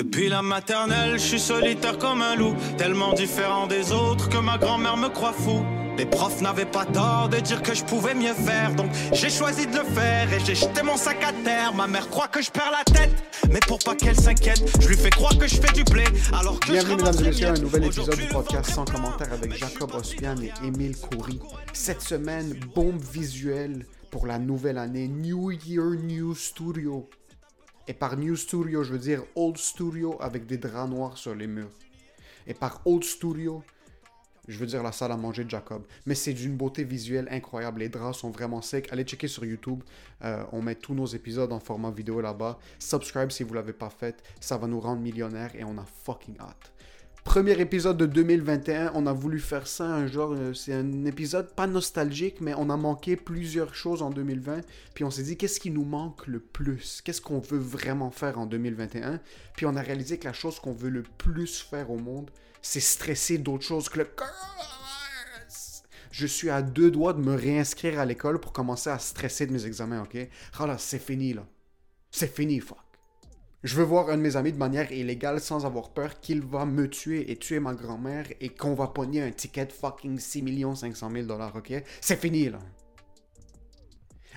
Depuis la maternelle, je suis solitaire comme un loup, tellement différent des autres que ma grand-mère me croit fou. Les profs n'avaient pas tort de dire que je pouvais mieux faire, donc j'ai choisi de le faire et j'ai jeté mon sac à terre. Ma mère croit que je perds la tête, mais pour pas qu'elle s'inquiète, je lui fais croire que je fais du blé. Alors que Bienvenue, mesdames et messieurs, à un nouvel épisode du podcast sans commentaire avec Jacob Ospian et Émile Coury. Cette semaine, bombe visuelle pour la nouvelle année, New Year, New Studio. Et par New Studio, je veux dire Old Studio avec des draps noirs sur les murs. Et par Old Studio, je veux dire la salle à manger de Jacob. Mais c'est d'une beauté visuelle incroyable. Les draps sont vraiment secs. Allez checker sur YouTube. Euh, on met tous nos épisodes en format vidéo là-bas. Subscribe si vous l'avez pas fait. Ça va nous rendre millionnaires et on a fucking hâte. Premier épisode de 2021, on a voulu faire ça un genre, euh, c'est un épisode pas nostalgique, mais on a manqué plusieurs choses en 2020, puis on s'est dit qu'est-ce qui nous manque le plus, qu'est-ce qu'on veut vraiment faire en 2021, puis on a réalisé que la chose qu'on veut le plus faire au monde, c'est stresser d'autres choses que le. Je suis à deux doigts de me réinscrire à l'école pour commencer à stresser de mes examens, ok? Ah là, c'est fini là. C'est fini, fuck. Je veux voir un de mes amis de manière illégale sans avoir peur qu'il va me tuer et tuer ma grand-mère et qu'on va pogner un ticket de fucking 6 500 000 dollars, ok? C'est fini, là.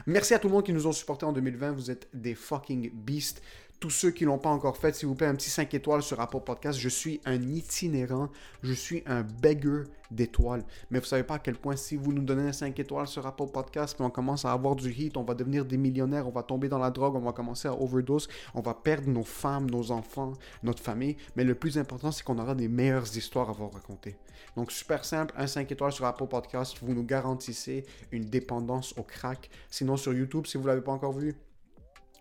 Merci à tout le monde qui nous ont supportés en 2020. Vous êtes des fucking beasts. Tous ceux qui l'ont pas encore fait, s'il vous plaît, un petit 5 étoiles sur Apple Podcast. Je suis un itinérant. Je suis un beggar d'étoiles. Mais vous savez pas à quel point si vous nous donnez un 5 étoiles sur Apple Podcast, on commence à avoir du hit, on va devenir des millionnaires, on va tomber dans la drogue, on va commencer à overdose, on va perdre nos femmes, nos enfants, notre famille. Mais le plus important, c'est qu'on aura des meilleures histoires à vous raconter. Donc super simple, un 5 étoiles sur Apple Podcast, vous nous garantissez une dépendance au crack. Sinon sur YouTube, si vous l'avez pas encore vu,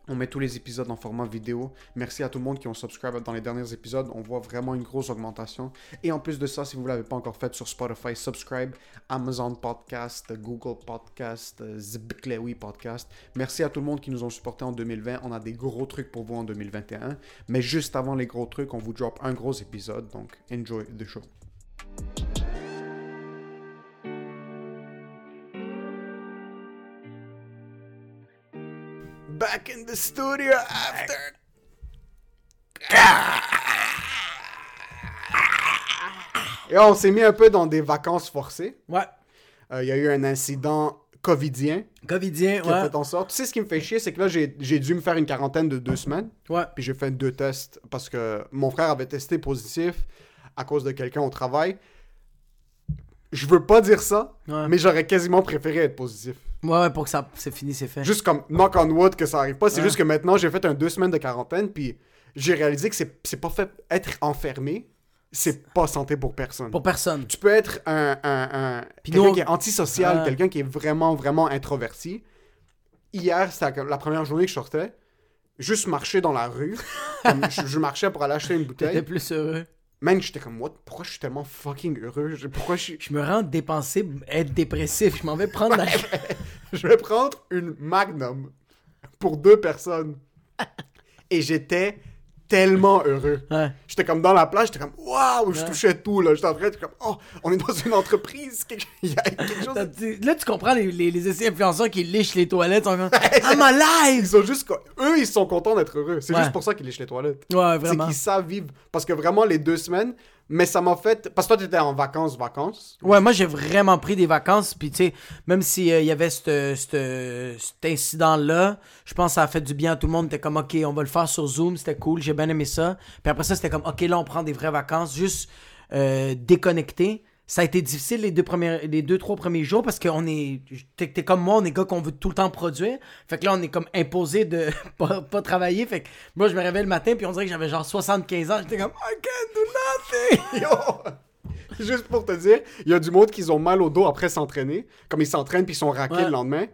on met tous les épisodes en format vidéo. Merci à tout le monde qui ont subscribe dans les derniers épisodes. On voit vraiment une grosse augmentation. Et en plus de ça, si vous ne l'avez pas encore fait sur Spotify, subscribe, Amazon Podcast, Google Podcast, Zbiklewi Podcast. Merci à tout le monde qui nous ont supportés en 2020. On a des gros trucs pour vous en 2021. Mais juste avant les gros trucs, on vous drop un gros épisode. Donc, enjoy the show. Back in the studio after. Et on s'est mis un peu dans des vacances forcées. Ouais. Euh, Il y a eu un incident covidien Covidien, qui a ouais. fait en sorte. Tu sais ce qui me fait chier, c'est que là, j'ai j'ai dû me faire une quarantaine de deux semaines. Ouais. Puis j'ai fait deux tests parce que mon frère avait testé positif à cause de quelqu'un au travail. Je veux pas dire ça, Ouais. mais j'aurais quasiment préféré être positif. Ouais, ouais, pour que ça c'est fini, c'est fait. Juste comme knock on wood que ça arrive pas. C'est Ouais. juste que maintenant, j'ai fait un deux semaines de quarantaine, puis j'ai réalisé que c'est pas fait être enfermé, c'est pas santé pour personne. Pour personne. Tu peux être un, un, un- quelqu'un nous, qui est antisocial, quelqu'un qui est vraiment, vraiment introverti. Hier, c'était la première journée que je sortais. Juste marcher dans la rue. je, je marchais pour aller acheter une bouteille. plus heureux. Man, j'étais comme, what? Pourquoi je suis tellement fucking heureux? Pourquoi je suis... Je me rends dépenser, être dépressif. Je m'en vais prendre la... Je vais prendre une Magnum pour deux personnes. Et j'étais tellement heureux. Ouais. J'étais comme dans la plage, j'étais comme, waouh, je Ouais. touchais tout, là. J'étais en train de comme, oh, on est dans une entreprise. quelque- Il y a quelque chose Là, tu comprends les, les, les essais influenceurs qui lichent les toilettes. Sont comme, I'm alive! Ils ont juste. Eux, ils sont contents d'être heureux. C'est Ouais. juste pour ça qu'ils léchent les toilettes. Ouais, C'est vraiment. qu'ils savent vivre. Parce que vraiment, les deux semaines, mais ça m'a fait. Parce que toi, t'étais en vacances, vacances. Ouais, moi j'ai vraiment pris des vacances, puis tu sais, même s'il y avait c'te- c'te- cet incident-là, je pense que ça a fait du bien à tout le monde. T'es comme, ok, on va le faire sur Zoom, c'était cool, j'ai bien aimé ça. Puis après ça, c'était comme, ok, là on prend des vraies vacances, juste euh, déconnecté. Ça a été difficile les deux, premières, les deux, trois premiers jours parce qu'on est. T'es comme moi, on est gars qu'on veut tout le temps produire. Fait que là, on est comme imposé de pas, pas travailler. Fait que moi, je me réveille le matin, puis on dirait que j'avais genre 75 ans. J'étais comme, I can't do nothing! Yo! Juste pour te dire, il y a du monde qui ont mal au dos après s'entraîner. Comme ils s'entraînent puis ils sont raqués Ouais. le lendemain.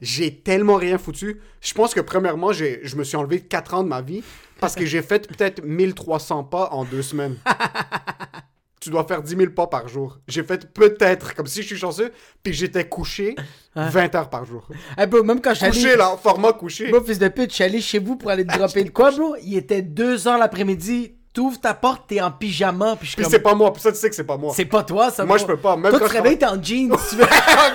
J'ai tellement rien foutu. Je pense que premièrement, j'ai- je me suis enlevé 4 ans de ma vie parce que j'ai fait peut-être 1300 pas en deux semaines. tu dois faire 10 000 pas par jour. J'ai fait peut-être, comme si je suis chanceux, puis j'étais couché 20 heures par jour. Hey, bro, même quand je suis allé- Couché, là, format couché. Bro, fils de pute, je suis allé chez vous pour aller te dropper de quoi, bro? Il était 2h l'après-midi. T'ouvres ta porte, t'es en pyjama, puis comme... c'est pas moi, puis ça, tu sais que c'est pas moi. C'est pas toi, ça. Moi, bro. je peux pas, même Toi, quand tu réveilles, t'es en jeans, tu veux...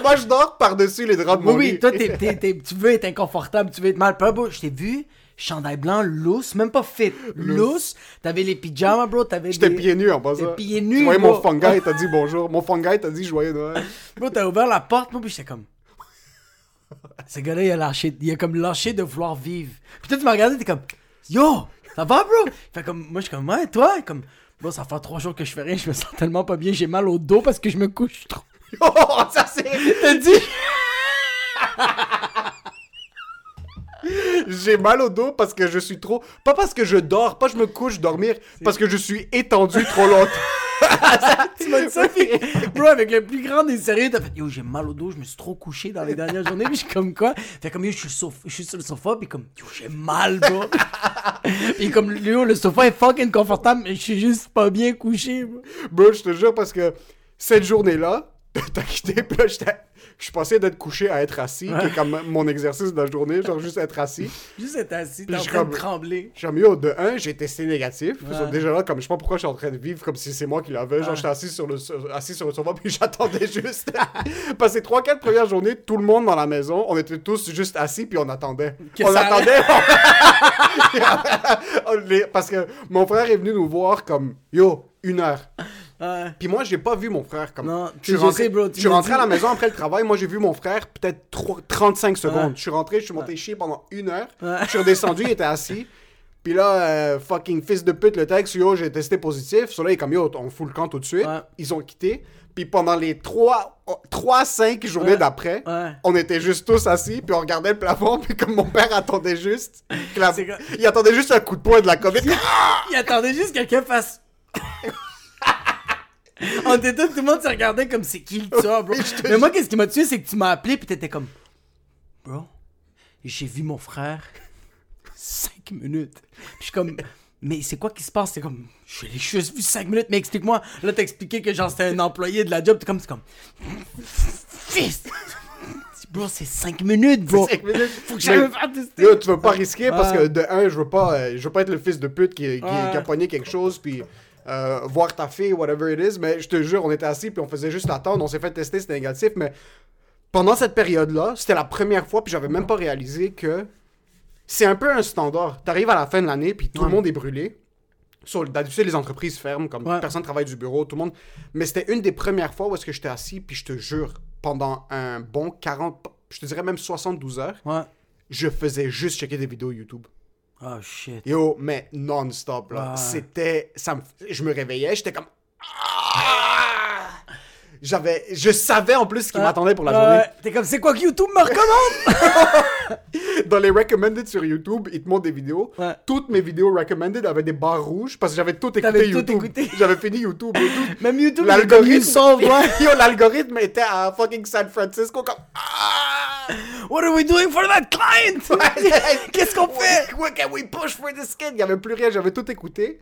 moi, je dors par-dessus les draps de Oui, mon oui, lit. toi, tu veux être inconfortable, tu veux être mal. Puis bro, je t'ai vu, chandail blanc, loose, même pas fit, loose. T'avais les pyjamas, bro, t'avais J'étais des... pieds nus en bas ça. pieds Tu nus, voyais mon fungi, t'as dit bonjour. Mon fungi, t'as dit joyeux Noël. Bro, t'as ouvert la porte, moi, puis j'étais comme... Ce gars-là, il a lâché, il a comme lâché de vouloir vivre. Puis toi, tu m'as regardé, t'es comme, yo, ça va, bro? Fait comme, moi, je suis comme, ouais, toi? Comme, bro, ça fait trois jours que je fais rien, je me sens tellement pas bien, j'ai mal au dos parce que je me couche trop. Oh, ça c'est. T'as dit? J'ai mal au dos parce que je suis trop. Pas parce que je dors, pas je me couche dormir, parce que je suis étendu trop longtemps. Tu m'as dit ça, puis, bro, avec le plus grand des sérieux, t'as fait, yo, j'ai mal au dos, je me suis trop couché dans les dernières journées, puis je suis comme quoi? Fait comme, yo, je suis, je suis sur le sofa, puis comme, yo, j'ai mal, bro. puis comme, yo, le sofa est fucking confortable, mais je suis juste pas bien couché, bro. Bro, je te jure, parce que cette journée-là, t'as quitté, puis là, j'étais. Je suis passé d'être couché à être assis, qui est comme mon exercice de la journée, genre juste être assis. Juste être assis, t'es en train de trembler. J'ai mis au de 1, j'ai testé négatif. Ouais. Déjà là, comme je sais pas pourquoi je suis en train de vivre comme si c'est moi qui l'avais. Genre, j'étais assis sur le, so- assis sur le sofa, puis j'attendais juste. Les 3-4 premières journées, tout le monde dans la maison, on était tous juste assis, puis on attendait. Que on attendait. On Parce que mon frère est venu nous voir comme, yo, une heure. Ouais. Puis moi, j'ai pas vu mon frère. Comme, Non, je suis rentré, sais, bro, tu je suis rentré à la maison après le travail. Moi, j'ai vu mon frère peut-être trois- 35 secondes. Ouais. Je suis rentré, je suis monté chier pendant une heure. Je suis redescendu, il était assis. Puis là, euh, fucking fils de pute, le texte, yo, j'ai testé positif. Sur là, il est comme, yo, on fout le camp tout de suite. Ouais. Ils ont quitté. Puis pendant les 3, 3 5 journées Ouais. d'après, Ouais. on était juste tous assis, puis on regardait le plafond, puis comme mon père attendait juste, la- il attendait juste un coup de poing de la COVID. Il attendait juste que quelqu'un fasse. On était tous, tout le monde se regardait comme c'est qui le tueur, bro? Mais moi, qu'est-ce qui m'a tué, c'est que tu m'as appelé, puis t'étais comme. Bro, j'ai vu mon frère 5 minutes. Puis je suis comme. Mais c'est quoi qui se passe? C'est comme. Je l'ai juste vu 5 minutes, mais explique-moi. Là, t'as expliqué que genre c'était un employé de la job, t'es comme. C'est comme. Fils! Bro, c'est 5 minutes, bro. Cinq minutes. Faut que j'aille me faire tester. Yo, tu veux pas risquer parce Ouais. que de un, je veux pas, euh, je veux pas être le fils de pute qui, qui, Ouais. qui a pogné quelque chose puis euh, voir ta fille, whatever it is. Mais je te jure, on était assis puis on faisait juste attendre. On s'est fait tester, c'était négatif. Mais pendant cette période-là, c'était la première fois puis j'avais même pas réalisé que c'est un peu un standard. T'arrives à la fin de l'année puis tout le monde est brûlé. Sur, d'habitude, les entreprises ferment, comme Ouais. personne travaille du bureau, tout le monde. Mais c'était une des premières fois où est-ce que j'étais assis, puis je te jure, pendant un bon 40, je te dirais même 72 heures, Ouais. je faisais juste checker des vidéos YouTube. Oh shit. Yo, mais non-stop, là. C'était... Ça me... Je me réveillais, j'étais comme... Ah! J'avais... Je savais en plus ce qui m'attendait pour la journée. T'es comme, c'est quoi que YouTube me recommande? Dans les recommended sur YouTube, ils te montrent des vidéos. Ouais. Toutes mes vidéos recommended avaient des barres rouges parce que j'avais tout écouté T'avais tout YouTube. écouté. J'avais fini YouTube. YouTube. Même YouTube, L'algorithme... Yo, l'algorithme était à fucking San Francisco comme... Ah! What are we doing for that client? Qu'est-ce qu'on fait? What can we push for this kid? Il y avait plus rien, j'avais tout écouté.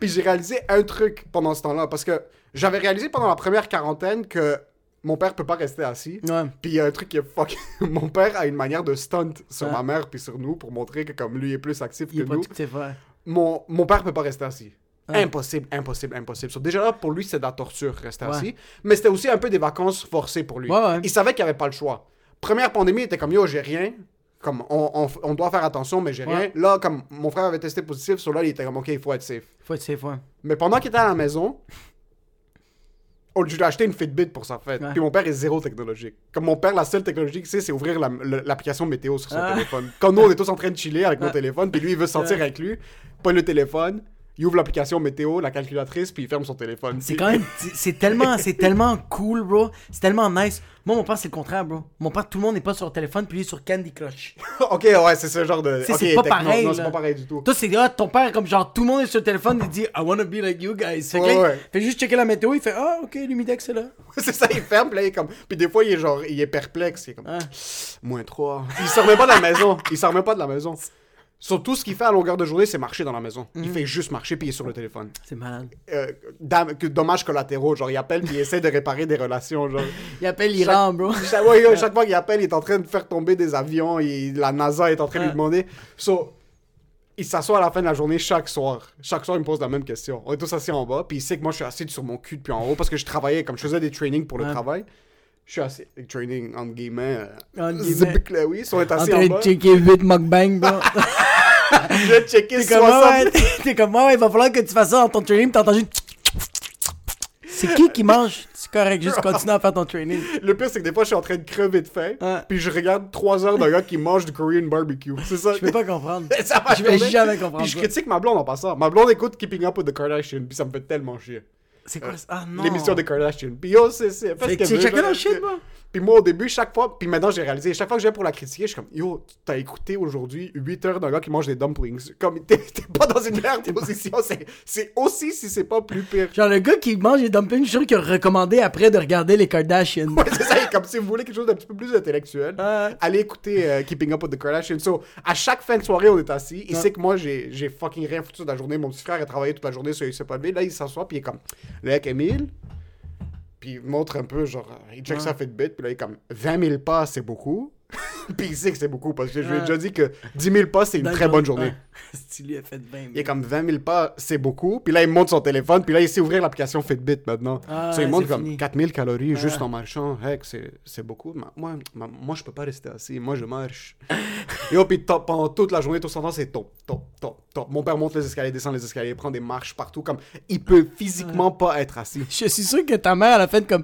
Puis j'ai réalisé un truc pendant ce temps-là. Parce que j'avais réalisé pendant la première quarantaine que mon père peut pas rester assis. Ouais. Puis il y a un truc qui est fuck. mon père a une manière de stunt sur Ouais. ma mère puis sur nous pour montrer que comme lui est plus actif Il que nous. ouais. Mon, mon père peut pas rester assis. Impossible, impossible, impossible. So, déjà là, pour lui, c'est de la torture rester assis. Mais c'était aussi un peu des vacances forcées pour lui. Il savait qu'il avait pas le choix. Première pandémie, il était comme yo, j'ai rien. Comme on, on, on doit faire attention, mais j'ai Ouais. rien. Là, comme mon frère avait testé positif, sur là, il était comme ok, il faut être safe. Faut être safe, ouais. Mais pendant qu'il était à la maison, on lui a acheté une Fitbit pour sa fête. Ouais. Puis mon père est zéro technologique. Comme mon père, la seule technologie qu'il sait, c'est ouvrir la- l'application météo sur son Ah. téléphone. Quand nous, on est tous en train de chiller avec nos Ouais. téléphones, puis lui, il veut sortir avec lui, pas le téléphone, il ouvre l'application météo, la calculatrice, puis il ferme son téléphone. C'est quand même, c'est- tellement, c'est tellement cool, bro. C'est tellement nice. Moi, mon père, c'est le contraire, bro. Mon père, tout le monde n'est pas sur le téléphone, puis lui, il est sur Candy Crush. ok, ouais, c'est ce genre de. C'est- pas pareil, Non, c'est pas pareil du tout. Toi, c'est ah, ton père, comme genre, tout le monde est sur le téléphone, il dit, I wanna be like you guys. Fait Ouais, ouais. fait juste checker la météo, il fait, ah, ok, l'humidex est là. c'est ça, il ferme, puis là, il est comme. Puis des fois, il est genre, il est perplexe, il est comme. Ah. Moins 3. Il sort même pas de la maison. Il sort même pas de la maison. Surtout, ce qu'il fait à longueur de journée, c'est marcher dans la maison. Il fait juste marcher, puis il est sur le téléphone. C'est malade. Euh, dam- dommages collatéraux. Genre, il appelle, puis il essaie de réparer des relations. Genre, Il appelle l'Iran, bro. chaque, ouais, yo, chaque fois qu'il appelle, il est en train de faire tomber des avions. il- la NASA est en train de lui demander. So, il s'assoit à la fin de la journée chaque soir. Chaque soir, il me pose la même question. On est tous assis en bas, puis il sait que moi, je suis assis sur mon cul depuis en haut parce que je travaillais, comme je faisais des trainings pour le Ouais. travail. Je suis assis, training, entre guillemets. euh, Entre guillemets. oui, on est En train de checker 8 mukbang, bro. Je vais checker T'es comme, ouais, 60. ouais, t'es- comme, ouais, il va falloir que tu fasses ça dans ton training, t'as entendu. C'est qui qui mange? C'est correct, juste continue à faire ton training. Le pire, c'est que des fois, je suis en train de crever de faim. Ouais. Puis je regarde 3 heures d'un gars qui mange du Korean barbecue. C'est ça. Je peux pas comprendre. Ça va Je vais jamais comprendre Puis je critique ma blonde en passant. Ma blonde écoute Keeping Up with the Kardashians. Puis ça me fait tellement chier. C'est quoi ça? Ah non. L'émission des Kardashians. Yo, c'est. Fait ce C'est genre. leur shit, moi. Puis moi, au début, chaque fois, puis maintenant j'ai réalisé, chaque fois que je viens pour la critiquer, je suis comme, yo, t'as écouté aujourd'hui 8 heures d'un gars qui mange des dumplings. Comme, t'es pas dans une meilleure position. C'est- aussi si c'est pas plus pire. Genre, le gars qui mange les dumplings, je suis sûr qu'il a recommandé après de regarder les Kardashians. Ouais, c'est ça, comme si vous voulez quelque chose d'un petit peu plus intellectuel, allez écouter euh, Keeping Up with the Kardashians. So, à chaque fin de soirée, on est assis. Il Ouais. sait que moi, j'ai j'ai fucking rien foutu de la journée. Mon petit frère a travaillé toute la journée, pas levé. Là, il s'assoit, puis il est comme, là, avec Emile. Puis il montre un peu, genre, euh, il check Ouais. sa Fitbit, puis là, il est comme, 20 000 pas, c'est beaucoup. puis il sait que c'est beaucoup, parce que je lui ai déjà dit que 10 000 pas, c'est une très bonne jour- journée. Si lui a fait 20 Il est comme 20 000 pas, c'est beaucoup. Puis là, il monte son téléphone. Puis là, il sait ouvrir l'application Fitbit maintenant. Ah, il monte comme fini. 4 000 calories juste en marchant. Heck, c'est beaucoup. Moi, moi, je peux pas rester assis. Moi, je marche. Et oh, puis top, pendant toute la journée, tout son temps, c'est top, top, top, top. Mon père monte les escaliers, descend les escaliers, prend des marches partout. Comme, il peut physiquement pas être assis. Je suis sûr que ta mère, elle a fait comme.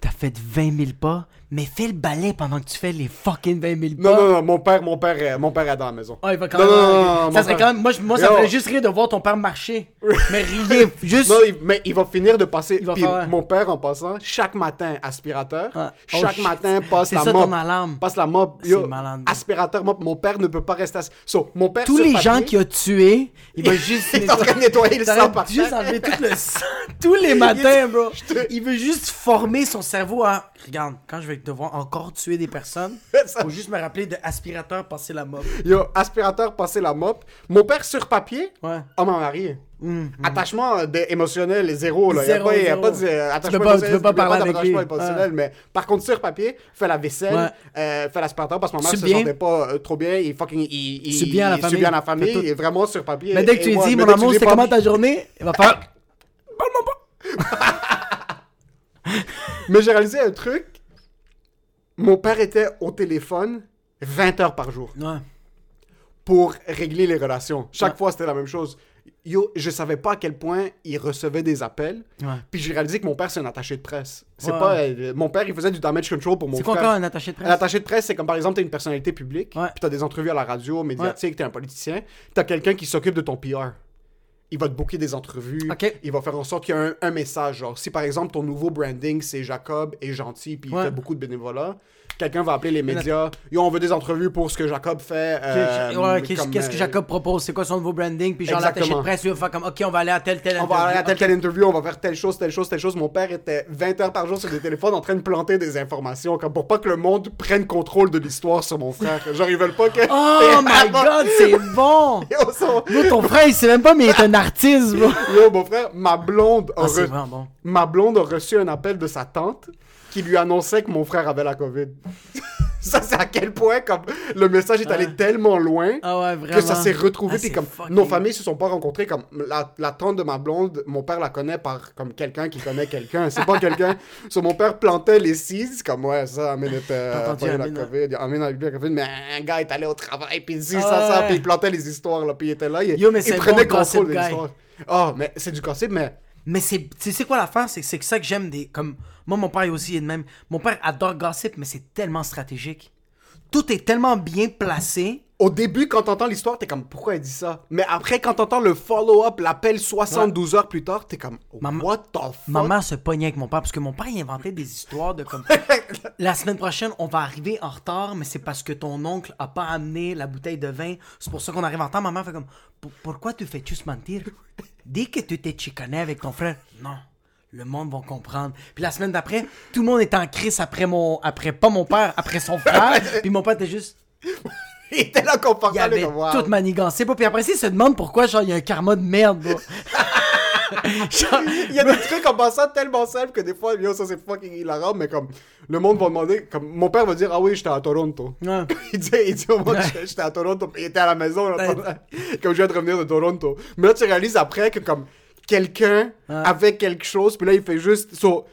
T'as fait 20 000 pas, mais fais le balai pendant que tu fais les fucking 20 000 pas. Non, non, non, mon père, mon père, euh, mon père est dans la maison. Ah, il va quand Non, même. non, non, non, ça serait frère. quand même. Moi, moi ça me ferait juste rire de voir ton père marcher. mais rien. Juste. Non, il- mais il va finir de passer. Il va Puis faire- mon père, en passant, chaque matin, aspirateur. Ouais. Oh, Chaque matin, passe C'est la ça mop. ton alarme. Passe la mop. Yo, malade. aspirateur, mop. Mon père ne peut pas rester assis. So, mon père, Tous les papier, gens qu'il a tués, il va juste. Il est en train de nettoyer le sang par juste enlever tout le sang. Tous les matins, bro. Il veut juste former son cerveau à. Regarde, quand je vais devoir encore tuer des personnes, Ça- faut juste me rappeler de aspirateur passer la mop. Yo, aspirateur, passer la mop. Mon père, sur papier, Ouais. homme marié. Hum. Attachement euh, de- émotionnel, zéro. Là. Zéro, il n'y a, pas de euh, attachement pas- tu émotionnel, peux pas parler avec lui. émotionnel, mais par contre, sur papier, fait la vaisselle, Ouais. euh, fait l'aspirateur parce que ma mère C'est se sentait pas euh, trop bien. Il fucking. Il, il, Subit à la il famille. à la famille. Il est vraiment sur papier. Mais dès que tu lui moi, dis, mon tu amour, pas- comment ta journée? Il va faire. Mais j'ai réalisé un truc. Mon père était au téléphone 20 heures par jour Ouais. pour régler les relations. Chaque Ouais. fois, c'était la même chose. Yo, je savais pas à quel point il recevait des appels. Ouais. Puis j'ai réalisé que mon père, c'est un attaché de presse. C'est Ouais. pas... euh, mon père, il faisait du damage control pour mon C'est frère. quoi encore un attaché de Un presse attaché de presse, c'est comme par exemple, t'es une personnalité publique, Ouais. puis t'as des entrevues à la radio, médiatique, t'es un politicien, t'as quelqu'un qui s'occupe de ton PR. Il va te booker des entrevues, il va faire en sorte qu'il y a un, un message. Genre, si par exemple ton nouveau branding c'est Jacob est gentil, puis il Ouais. fait beaucoup de bénévolat, quelqu'un va appeler les médias, yo, on veut des entrevues pour ce que Jacob fait. euh, Ouais, qu'est-ce que euh, Jacob propose? C'est quoi son nouveau branding? Puis genre l'attaché de presse, lui va faire comme Ok, on va aller à tel tel. On va aller à telle, interview. telle interview, on va faire telle chose, telle chose, telle chose. Mon père était 20 heures par jour sur des téléphones en train de planter des informations, comme pour pas que le monde prenne contrôle de l'histoire sur mon frère. Genre, ils veulent pas que. Oh my god, c'est bon Yo, son- ton frère, il sait même pas, mais il est un artiste, bro. Yo, mon frère, ma blonde, a Ah, c'est re- bon. ma blonde a reçu un appel de sa tante qui lui annonçait que mon frère avait la COVID. ça, c'est à quel point comme le message est allé tellement loin Ah ouais, que ça s'est retrouvé. Ah, comme fucking- nos familles se sont pas rencontrées, comme la, la tante de ma blonde, mon père la connaît par comme quelqu'un qui connaît quelqu'un. C'est pas quelqu'un. So, mon père plantait les seeds, comme ouais, ça, Amine était euh, pas la hein? COVID. Amine a eu la COVID, mais un gars est allé au travail, puis si, Ah ça, ça, ouais. puis il plantait les histoires, là, puis il était là. Il, Yo, mais il prenait bon, contrôle des histoires. Oh, mais c'est du gossip, mais. Mais c'est, tu sais quoi l'affaire, c'est que ça que j'aime des, comme, moi mon père aussi est de même. Mon père adore gossip, mais c'est tellement stratégique. Tout est tellement bien placé. Au début, quand t'entends l'histoire, t'es comme, pourquoi elle dit ça? Mais après, quand t'entends le follow-up, l'appel 72 heures plus tard, t'es comme, Maman- what the fuck? Ma mère se pognait avec mon père parce que mon père il inventait des histoires de comme la semaine prochaine on va arriver en retard mais c'est parce que ton oncle a pas amené la bouteille de vin c'est pour ça qu'on arrive en retard ma mère fait comme Pour- pourquoi tu fais juste mentir? Dis que tu t'es chicané avec ton frère non le monde va comprendre puis la semaine d'après tout le monde est en crise après mon après pas mon père après son frère puis mon père était juste Il était là il confortable, avait comme, wow. tout manigancé pas puis après il se demande pourquoi genre il y a un karma de merde. Genre, Il y a des trucs en passant tellement simples que des fois, yo, ça c'est fucking hilarant, mais comme, le monde va demander, comme, mon père va dire, ah oui, j'étais à Toronto. ouais. Il dit, il dit au monde, j'étais j'étais à Toronto, puis il était à la maison, là, comme je viens de revenir de Toronto. Mais là, tu réalises après que, comme, quelqu'un Ouais. avait quelque chose, puis là, il fait juste, so,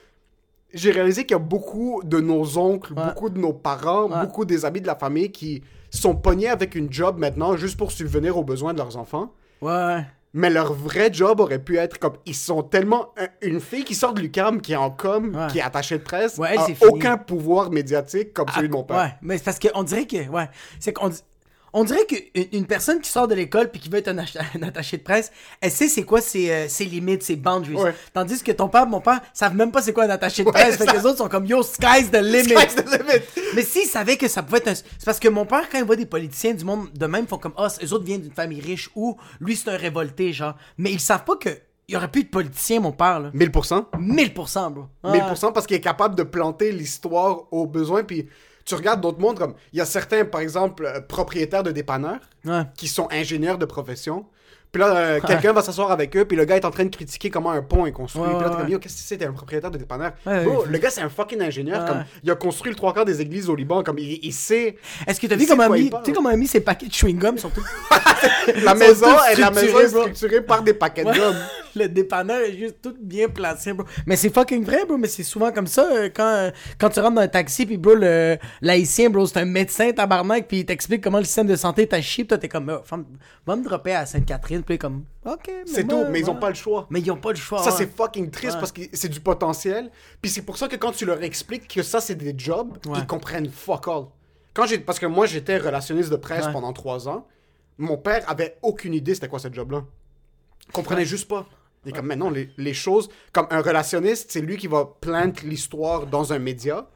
j'ai réalisé qu'il y a beaucoup de nos oncles, Ouais. beaucoup de nos parents, Ouais. beaucoup des amis de la famille qui sont pognés avec une job maintenant juste pour subvenir aux besoins de leurs enfants. Ouais. Mais leur vrai job aurait pu être comme. Ils sont tellement. un- Une fille qui sort de l'UCAM, qui est en com, Ouais. qui est attachée de presse, Ouais, elle, a aucun pouvoir médiatique comme celui de mon père. Ouais, mais c'est parce qu'on dirait que. Ouais. C'est qu'on dit- On dirait qu'une une personne qui sort de l'école puis qui veut être un, ach- un attaché de presse, elle sait c'est quoi ses, euh, ses limites, ses boundaries. Ouais. Tandis que ton père, mon père, savent même pas c'est quoi un attaché de presse. fait ça- que les autres sont comme yo, sky's the limit. Sky's the limit. Mais s'ils savaient que ça pouvait être un... C'est parce que mon père, quand il voit des politiciens du monde de même, font comme Ah, eux autres viennent d'une famille riche ou lui c'est un révolté, genre. Mais ils savent pas que. Il y aurait plus de politiciens, mon père, là. 1000%. 1000%, bro. Ah. 1000% parce qu'il est capable de planter l'histoire aux besoins. Puis tu regardes d'autres mondes comme. Il y a certains, par exemple, euh, propriétaires de dépanneurs Ouais. qui sont ingénieurs de profession. Puis là, euh, quelqu'un va s'asseoir avec eux, puis le gars est en train de critiquer comment un pont est construit. Puis là, t'es comme, yo, qu'est-ce que c'est, t'es un propriétaire de dépanneur? Bro, le gars, c'est un fucking ingénieur. Comme, il a construit le trois quarts des églises au Liban. Comme, il, il sait. Est-ce que t'as vu comment mis, tu sais comment a mis ses paquets de chewing-gum surtout La maison, est, la maison est structurée par des paquets de gomme. Le dépanneur est juste tout bien placé, bro. Mais c'est fucking vrai, bro. Mais c'est souvent comme ça euh, quand, euh, quand tu rentres dans un taxi, puis bro, le l'haïtien, bro, c'est un médecin tabarnak, puis il t'explique comment le système de santé t'a chié, toi t'es comme, oh, femme, va me dropper à Sainte-Catherine, comme, ok. C'est tout, mais ils ont pas le choix. Mais ils ont pas le choix. Ça, ouais. c'est fucking triste Ouais. parce que c'est du potentiel. Puis c'est pour ça que quand tu leur expliques que ça, c'est des jobs, Ouais. ils comprennent fuck all. Quand j'ai... Parce que moi, j'étais relationniste de presse pendant trois ans. Mon père avait aucune idée c'était quoi ce job-là. Comprenait juste pas. Est comme, mais non, les, les choses... Comme un relationniste, c'est lui qui va plaindre l'histoire dans un média.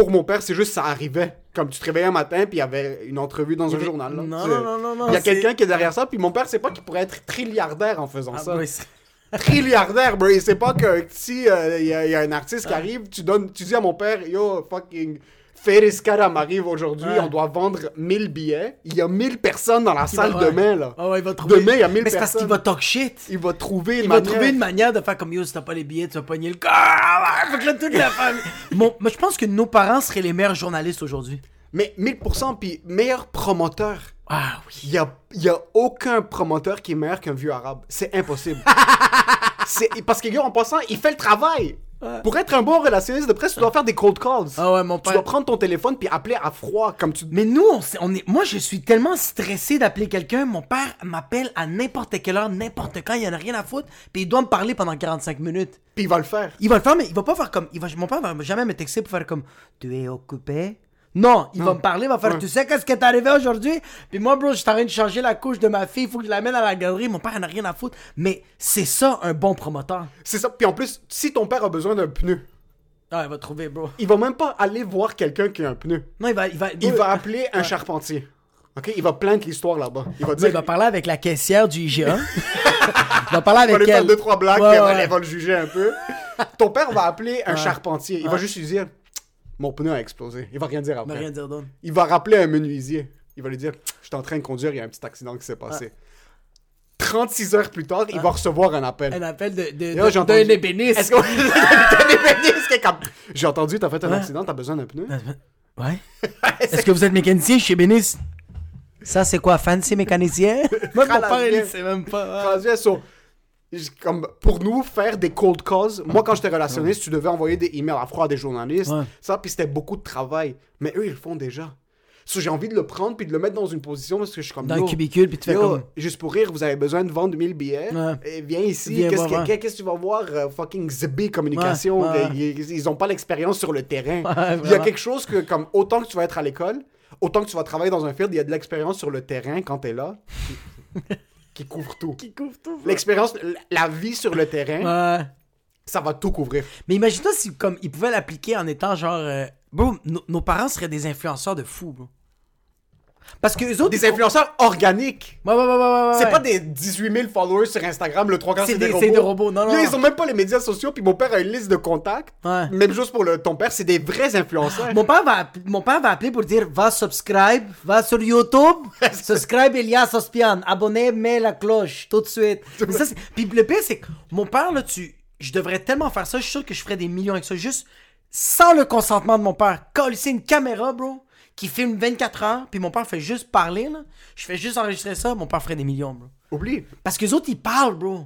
Pour mon père, c'est juste ça arrivait. Comme tu te réveillais un matin, puis il y avait une entrevue dans un avait- journal. là. Non, C'est- non, non, non, Il y a c'est- quelqu'un qui est derrière ça, puis mon père sait pas qu'il pourrait être trilliardaire en faisant Ah, ça c'est- trilliardaire, bro. Il sait pas que si il y, a- y a un artiste qui arrive, tu donnes, tu dis à mon père, yo, fucking, Ferris Karam arrive aujourd'hui, Ouais. on doit vendre 1000 billets. Il y a 1000 personnes dans la salle va- demain, là. Ouais, il va trouver. Demain, il y a 1000 Mais c'est parce qu'il personnes. va talk shit. Il va trouver une Il va manière. trouver une manière de faire comme yo, si t'as pas les billets, tu vas pogner le corps. Fait que là, toute la famille. Mon- moi, je pense que nos parents seraient les meilleurs journalistes aujourd'hui. Mais 1000%, puis meilleur promoteur. Ah oui. Il y a, y a aucun promoteur qui est meilleur qu'un vieux arabe. C'est impossible. c'est parce que, yo, en passant, il fait le travail. Pour être un bon relationniste de presse, tu dois faire des cold calls. Ah ouais, mon Tu père. dois prendre ton téléphone puis appeler à froid, comme tu Mais nous, on, on est, moi, je suis tellement stressé d'appeler quelqu'un. Mon père m'appelle à n'importe quelle heure, n'importe quand. Il y en a rien à foutre. Puis il doit me parler pendant 45 minutes. Puis il va le faire. Il va le faire, mais il va pas faire comme. Il va, mon père va jamais me texter pour faire comme. Tu es occupé? Non, il va me parler, il va faire. Tu sais qu'est-ce qui est arrivé aujourd'hui? Puis moi, bro, je suis en train de changer la couche de ma fille. Il faut que je l'amène à la galerie. Mon père en a rien à foutre. Mais c'est ça, un bon promoteur. C'est ça. Puis en plus, si ton père a besoin d'un pneu, Ah, il va trouver, bro. il va même pas aller voir quelqu'un qui a un pneu. Non, il va. Il va, Il va appeler un charpentier. Ok, il va plaindre l'histoire là-bas. Il va dire. il va parler avec la caissière du IGA. il va parler il va avec lui faire elle. deux trois blagues, Ouais, elle va- ouais. elle va le juger un peu. Ton père va appeler un Ouais. charpentier. Il va juste lui dire Mon pneu a explosé. Il va rien dire Il va après. rien dire d'autre. Il va rappeler un menuisier. Il va lui dire Je suis en train de conduire, il y a un petit accident qui s'est passé. 36 heures plus tard, il va recevoir un appel. Un appel de, de, de- j'ai entendu- ébéniste. Est-ce comme, J'ai entendu, t'as fait un Ouais. accident, t'as besoin d'un pneu? Ouais. Est-ce que vous êtes mécanicien chez Bénis? Ça, c'est quoi, fancy mécanicien? Moi, mon père, il sait même pas. Comme pour nous faire des cold calls moi quand j'étais relationniste tu devais envoyer des emails à froid à des journalistes Ouais. ça puis c'était beaucoup de travail mais eux ils le font déjà So, j'ai envie de le prendre puis de le mettre dans une position parce que je suis comme Dans un cubicule, puis tu fais comme. juste pour rire vous avez besoin de vendre 1000 billets Ouais. Et viens ici qu'est-ce que, ouais. qu'est-ce que tu vas voir euh, fucking ZB communication. Ils, ils ont pas l'expérience sur le terrain il y a quelque chose que comme autant que tu vas être à l'école autant que tu vas travailler dans un field il y a de l'expérience sur le terrain quand t'es là qui couvre tout Qui couvre tout. L'expérience, la vie sur le terrain, Ouais. ça va tout couvrir. Mais imagine-toi si, comme, ils pouvaient l'appliquer en étant genre. euh, Bro, nos- nos parents seraient des influenceurs de fous, bro. Parce que eux autres. Des influenceurs organiques. Ouais, ouais, ouais, ouais. C'est pas des 18 000 followers sur Instagram, le 3 quarts C'est des- des, c'est robots. des robots, non, non, Là, ils ont même pas les médias sociaux, puis mon père a une liste de contacts. Même chose pour le, ton père, c'est des vrais influenceurs. Mon père, va, mon père va appeler pour dire va subscribe, va sur YouTube, subscribe Elias Ospian, abonnez, mets la cloche tout de suite. Ça, Puis le pire, c'est que mon père, là, tu, je devrais tellement faire ça, je suis sûr que je ferais des millions avec ça, juste sans le consentement de mon père. Coller une caméra, bro, qui filme 24 heures, puis mon père fait juste parler, là. Je fais juste enregistrer ça, mon père ferait des millions, bro. Oublie. Parce que les autres, ils parlent, bro.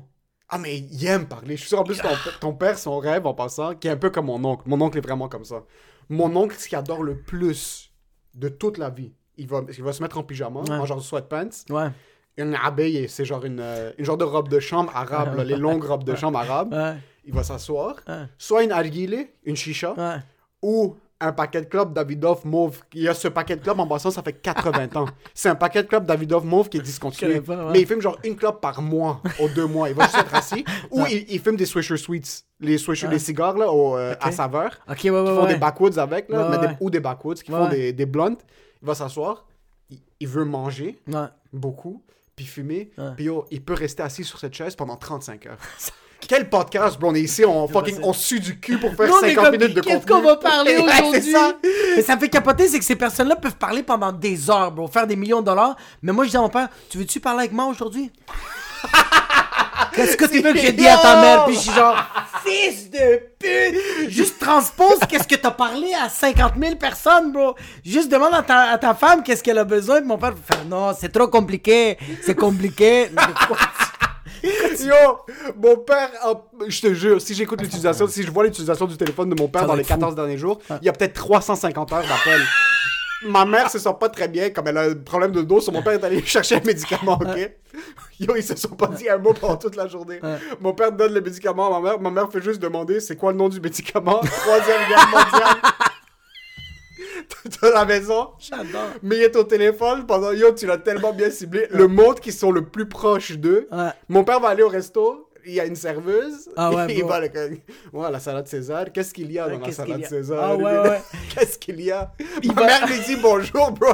Ah, mais il aime parler. Je suis sûr, en plus, ton, ton père, son rêve, en passant, qui est un peu comme mon oncle. Mon oncle est vraiment comme ça. Mon oncle, ce qu'il adore le plus de toute la vie, il va, il va se mettre en pyjama, Ouais. en genre sweatpants. Ouais. Une abeille, c'est genre une, euh, une genre de robe de chambre arabe, là, les longues robes de chambre arabes. Ouais. Il va s'asseoir. Soit une arguile, une chicha, ou un paquet de clubs Davidoff mauve. Il y a ce paquet de clubs en passant, ça fait 80 ans. C'est un paquet de clubs Davidoff mauve qui est discontinué. Pas, ouais. Mais il fume genre une clope par mois, aux deux mois. Il va juste être assis. Ou il, il fume des Swisher Sweets. Les Swisher, les cigares là, au, euh, à saveur. Ok, ouais, ouais, Qui font ouais. des backwoods avec, là, Ouais, mais des- ouais. ou des backwoods, qui Ouais, font ouais. des, des blunts. Il va s'asseoir. Il, il veut manger Ouais. beaucoup, puis fumer. Ouais. Puis il peut rester assis sur cette chaise pendant 35 heures. Quel podcast, bro? On est ici, on, fucking, on sue du cul pour faire Nous, on est 50 comme, minutes de contenu. Qu'est-ce qu'on va parler aujourd'hui? ça. Mais ça me fait capoter, c'est que ces personnes-là peuvent parler pendant des heures, bro, faire des millions de dollars. Mais moi, je dis à mon père, tu veux-tu parler avec moi aujourd'hui? Qu'est-ce que tu veux que je dise à ta mère? Puis je suis genre, fils de pute! Juste transpose qu'est-ce que t'as parlé à 50 000 personnes, bro. Juste demande à ta, à ta femme qu'est-ce qu'elle a besoin. Puis mon père fait, non, c'est trop compliqué. C'est compliqué. Yo, mon père, je te jure, si j'écoute l'utilisation, si je vois l'utilisation du téléphone de mon père Ça dans les être fou. 14 derniers jours, il y a peut-être 350 heures d'appel. Ma mère se sent pas très bien, comme elle a un problème de dos, so mon père est allé chercher un médicament, ok? Yo, ils se sont pas dit un mot pendant toute la journée. Mon père donne le médicament à ma mère, ma mère fait juste demander c'est quoi le nom du médicament? Troisième guerre mondiale. de la maison. J'adore. Mais il est au téléphone pendant yo, tu l'as tellement bien ciblé. Le monde qui sont le plus proches d'eux. Ouais. Mon père va aller au resto, il y a une serveuse. Ah ouais, il va le Ouais, la salade César. Qu'est-ce qu'il y a dans la salade a? César? Ah ouais, ouais. Qu'est-ce qu'il y a? Ma va- mère lui dit bonjour, bro.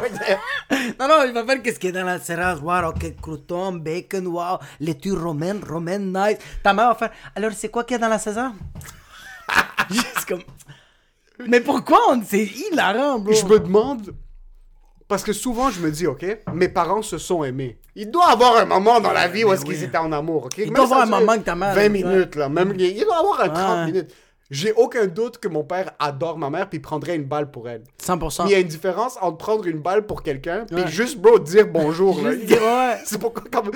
Non, non, il va faire qu'est-ce qu'il y a dans la serrage. Wow, ok, crouton, bacon, wow, laitue romaine, romaine, nice. Ta mère va faire, alors c'est quoi qu'il y a dans la César? Juste comme... Mais pourquoi on... C'est hilarant, bro? je me demande. Parce que souvent, je me dis, OK, mes parents se sont aimés. Il doit avoir un moment dans la vie où est-ce oui. qu'ils étaient en amour, OK? Même doit avoir un moment que ta mère- 20 ouais. minutes, là. Même, il doit avoir un 30 Ouais. minutes. J'ai aucun doute que mon père adore ma mère puis il prendrait une balle pour elle. 100%. Mais il y a une différence entre prendre une balle pour quelqu'un puis Ouais. juste, bro, dire bonjour. là. Ouais. C'est pourquoi, comme-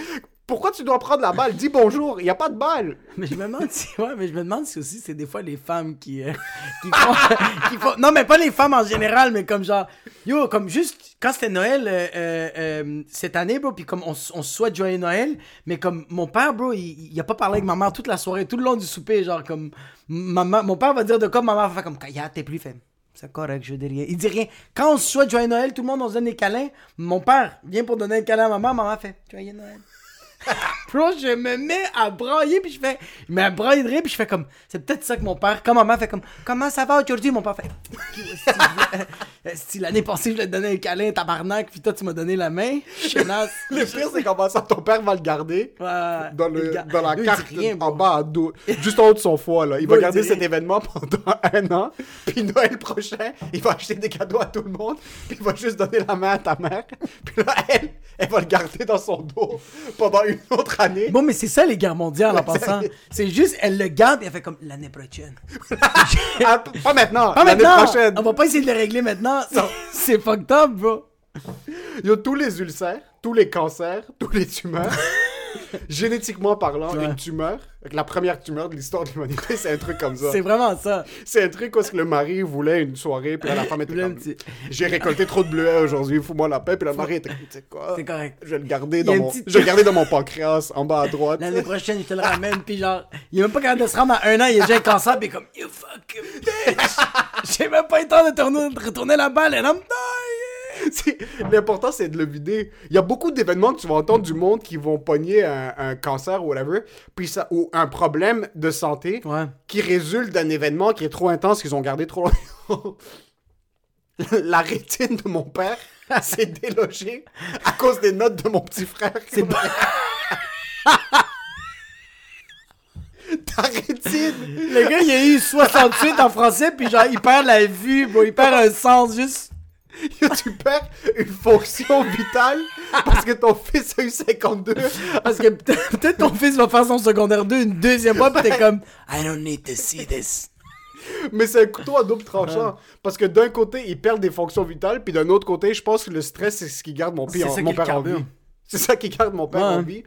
pourquoi tu dois prendre la balle? Dis bonjour, il n'y a pas de balle. Mais je me demande si, ouais, mais je me demande si aussi c'est des fois les femmes qui, euh, qui, font, non mais pas les femmes en général, mais comme genre, yo, comme juste quand c'était Noël euh, euh, cette année, bro, puis comme on, on souhaite joyeux Noël, mais comme mon père, bro, il, il a pas parlé avec ma mère toute la soirée, tout le long du souper, genre comme, maman, mon père va dire de quoi, ma mère va faire comme, Kaya, t'es plus fait. C'est correct, je dis rien. Il dit rien. Quand on souhaite joyeux Noël, tout le monde on se donne des câlins. Mon père vient pour donner un câlin à ma mère, maman fait joyeux Noël. Ha ha! Bro, je me mets à brailler, puis je fais. Il de rire, puis je fais comme. C'est peut-être ça que mon père. Quand maman fait comme. Comment ça va aujourd'hui? Mon père fait. Si l'année passée, je voulais te donner un câlin, tabarnak, puis toi, tu m'as donné la main. Chenasse. Le pire, c'est qu'en passant, ton père va le garder. Ouais. Dans, le, dans la carte rien, en bas à dos, juste en haut de son foie là. Il va garder cet événement pendant un an, puis Noël prochain, il va acheter des cadeaux à tout le monde, puis il va juste donner la main à ta mère, puis là elle, elle va le garder dans son dos pendant une autre année. Bon, mais c'est ça, les guerres mondiales, en passant. c'est- juste, elle le garde, et elle fait comme l'année prochaine. Pas maintenant, Pas l'année maintenant! prochaine. On va pas essayer de le régler maintenant. C'est fucked up, bro. Il y a tous les ulcères, tous les cancers, tous les tumeurs. Génétiquement parlant, Ouais. une tumeur, la première tumeur de l'histoire de l'humanité, c'est un truc comme ça. C'est vraiment ça. C'est un truc où est-ce que le mari voulait une soirée, puis là, la femme était comme... petit- J'ai récolté trop de bleuets aujourd'hui, fous-moi la paix. Puis le mari était comme, tu sais quoi? C'est correct. Je vais le garder Il dans mon, je vais le garder dans mon pancréas, en bas à droite. L'année prochaine, je te le ramène, puis genre, il est même pas capable de se rendre à un an, il a déjà un cancer, puis il est comme, you fucking bitch! J'ai même pas eu le temps de tourner, de retourner la balle, and I'm dying! L'important, c'est de le vider. Il y a beaucoup d'événements que tu vas entendre du monde qui vont pogner un, un cancer ou whatever, puis ça, ou un problème de santé Ouais. qui résulte d'un événement qui est trop intense qu'ils ont gardé trop longtemps. La rétine de mon père s'est délogée à cause des notes de mon petit frère. C'est pas... Ta rétine! Le gars, il a eu 68 en français, puis genre, il perd la vue, bro, il perd un sens, juste... Tu perds une fonction vitale parce que ton fils a eu 52. Parce que peut-être ton fils va faire son secondaire 2 une deuxième fois, puis t'es comme, I don't need to see this. Mais c'est un couteau à double tranchant. Parce que d'un côté, il perd des fonctions vitales, puis d'un autre côté, je pense que le stress, c'est ce qui garde mon, pire, mon père en vie. C'est ça qui garde mon père Ouais. en vie.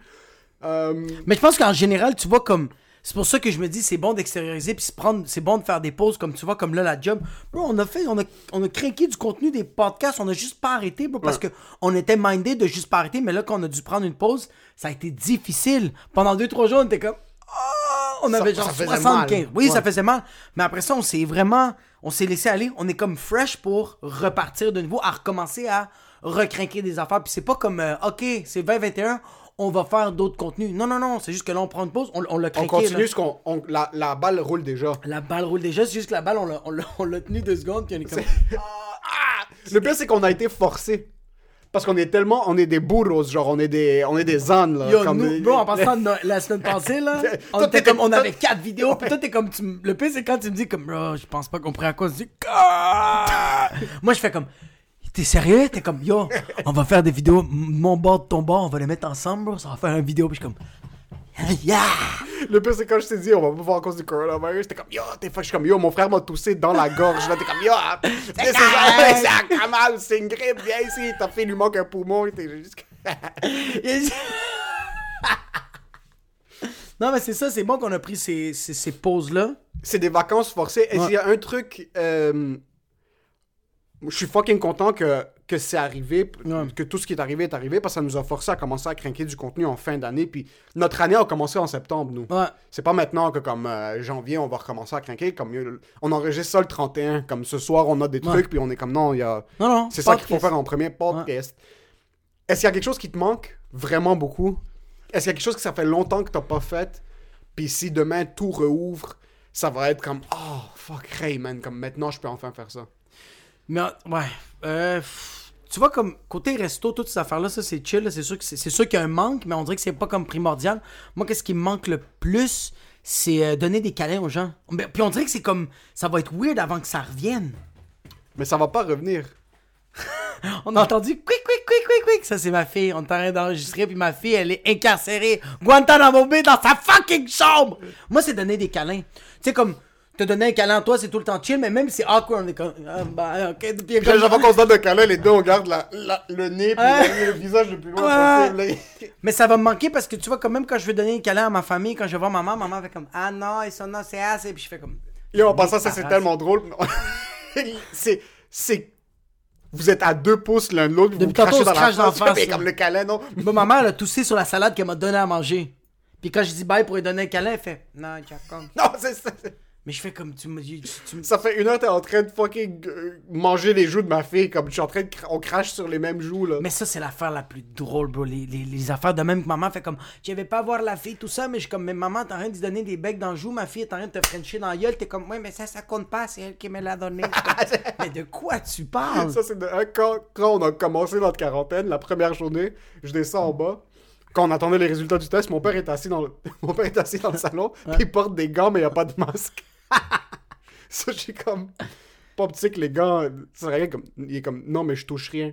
Euh, Mais je pense qu'en général, tu vois, comme C'est pour ça que je me dis, c'est bon d'extérioriser, puis prendre, c'est bon de faire des pauses, comme tu vois, comme là, la job. Bro, on a fait, on a, on a craqué du contenu des podcasts, on a juste pas arrêté, bro, parce que on était mindé de juste pas arrêter, mais là, quand on a dû prendre une pause, ça a été difficile. Pendant deux, trois jours, on était comme, Ah! on avait ça genre faisait 75. mal. Oui, ça Ouais. faisait mal. Mais après ça, on s'est vraiment, on s'est laissé aller. On est comme fresh pour repartir de nouveau, à recommencer à recrinquer des affaires. Puis c'est pas comme, euh, ok, c'est 2021, on va faire d'autres contenus. Non, non, non, c'est juste que là, on prend une pause, on, on l'a On craqué. continue, là. ce qu'on, on- la, la balle roule déjà. La balle roule déjà, c'est juste que la balle, on l'a, on on tenue deux secondes, puis on est comme. Le pire, c'est qu'on a été forcé. Parce qu'on est tellement, on est des burros, genre on est des, on est des ânes là. Yo, comme nous, des- bro, en passant de la semaine passée, là, on Toi, était comme, on avait quatre vidéos, puis toi, t'es comme, tu le pire, c'est quand tu me dis comme, bro, je pense pas qu'on pourrait à cause. Ah! Moi, je fais comme, t'es sérieux? T'es comme, yo, on va faire des vidéos, mon bord de ton bord, on va les mettre ensemble, bro, ça va faire une vidéo, puis je suis comme, yeah! Le pire, c'est quand je t'ai dit, on va pas voir à cause du coronavirus. T'es comme, yo, t'es fuck. Je suis comme, yo, mon frère m'a toussé dans la gorge. Là, t'es comme, yo, c'est ça, c'est un camal, c'est une grippe, viens ici. T'as fait, il lui manque un poumon. T'es juste. non, mais c'est ça, c'est bon qu'on a pris ces, ces, ces pauses-là. c'est des vacances forcées. Et Ouais. s'il y a un truc, euh, je suis fucking content que, que c'est arrivé, Ouais. que tout ce qui est arrivé est arrivé, parce que ça nous a forcé à commencer à craquer du contenu en fin d'année. Puis notre année a commencé en septembre, nous. Ouais. C'est pas maintenant que comme euh, janvier, on va recommencer à craquer. Comme, euh, on enregistre ça le 31. Comme ce soir, on a des Ouais. trucs, puis on est comme, non, il y a... Non, non. C'est ça qu'il faut faire en premier podcast. Est-ce qu'il y a quelque chose qui te manque vraiment beaucoup? Est-ce qu'il y a quelque chose que ça fait longtemps que t'as pas fait? Puis si demain tout rouvre, ça va être comme Oh fuck hey man, comme maintenant je peux enfin faire ça. Mais ouais. Euh, tu vois, comme côté resto, toutes ces affaires-là, ça c'est chill. C'est sûr que c'est c'est sûr qu'il y a un manque, mais on dirait que c'est pas comme primordial. Moi, qu'est-ce qui me manque le plus, c'est euh, donner des câlins aux gens. Mais- Puis on dirait que c'est comme. Ça va être weird avant que ça revienne. Mais ça va pas revenir. On a entendu quick, quick, quick, quick, quick. Ça, c'est ma fille. On est en train d'enregistrer, puis ma fille, elle est incarcérée. Guantanamo Bay dans sa fucking chambre. Moi, c'est donner des câlins. Tu sais, comme. Te donner un câlin à toi, c'est tout le temps chill, mais même si c'est awkward, on est comme. Ah, bah, ok. Puis comme- j'avais qu'on se donne un câlin, les deux on garde la, la- le nez puis Ouais. le, visage le plus loin Ouais. possible. Mais ça va me manquer parce que tu vois, quand même, quand je veux donner un câlin à ma famille, quand je vais voir maman, maman fait comme Ah non, ils sont non, c'est assez. Puis je fais comme. Yo, en passant, ça c'est tellement drôle. c'est. C'est. Vous êtes à deux pouces l'un de l'autre, vous Depuis vous crachez dans la face, face, comme le câlin, non? Bon, maman, elle a toussé sur la salade qu'elle m'a donné à manger. Puis quand je dis bye pour lui donner un câlin, elle fait Non, Jacob. Non, c'est ça. Mais je fais comme tu me dis. Tu, me- Ça fait une heure, t'es en train de fucking euh, manger les joues de ma fille, comme je suis en train de. On crache sur les mêmes joues, là. Mais ça, c'est l'affaire la plus drôle, bro. Les, les, les affaires de même que maman fait comme Je vais pas voir la fille, tout ça, mais je suis comme Mais maman, t'es en train de lui donner des becs dans le joue, ma fille est en train de te frencher dans la gueule. T'es comme Ouais, mais ça, ça compte pas, c'est elle qui me l'a donné. Mais de quoi tu parles? Ça, c'est de... hein, quand, quand on a commencé notre quarantaine, la première journée, je descends en bas. Quand on attendait les résultats du test, mon père est assis dans le, mon père est assis dans le salon, puis il porte des gants, mais il n'y a pas de masque. ça, j'ai comme. Pas optique, les gants, c'est rien comme. Il est comme, non, mais je touche rien.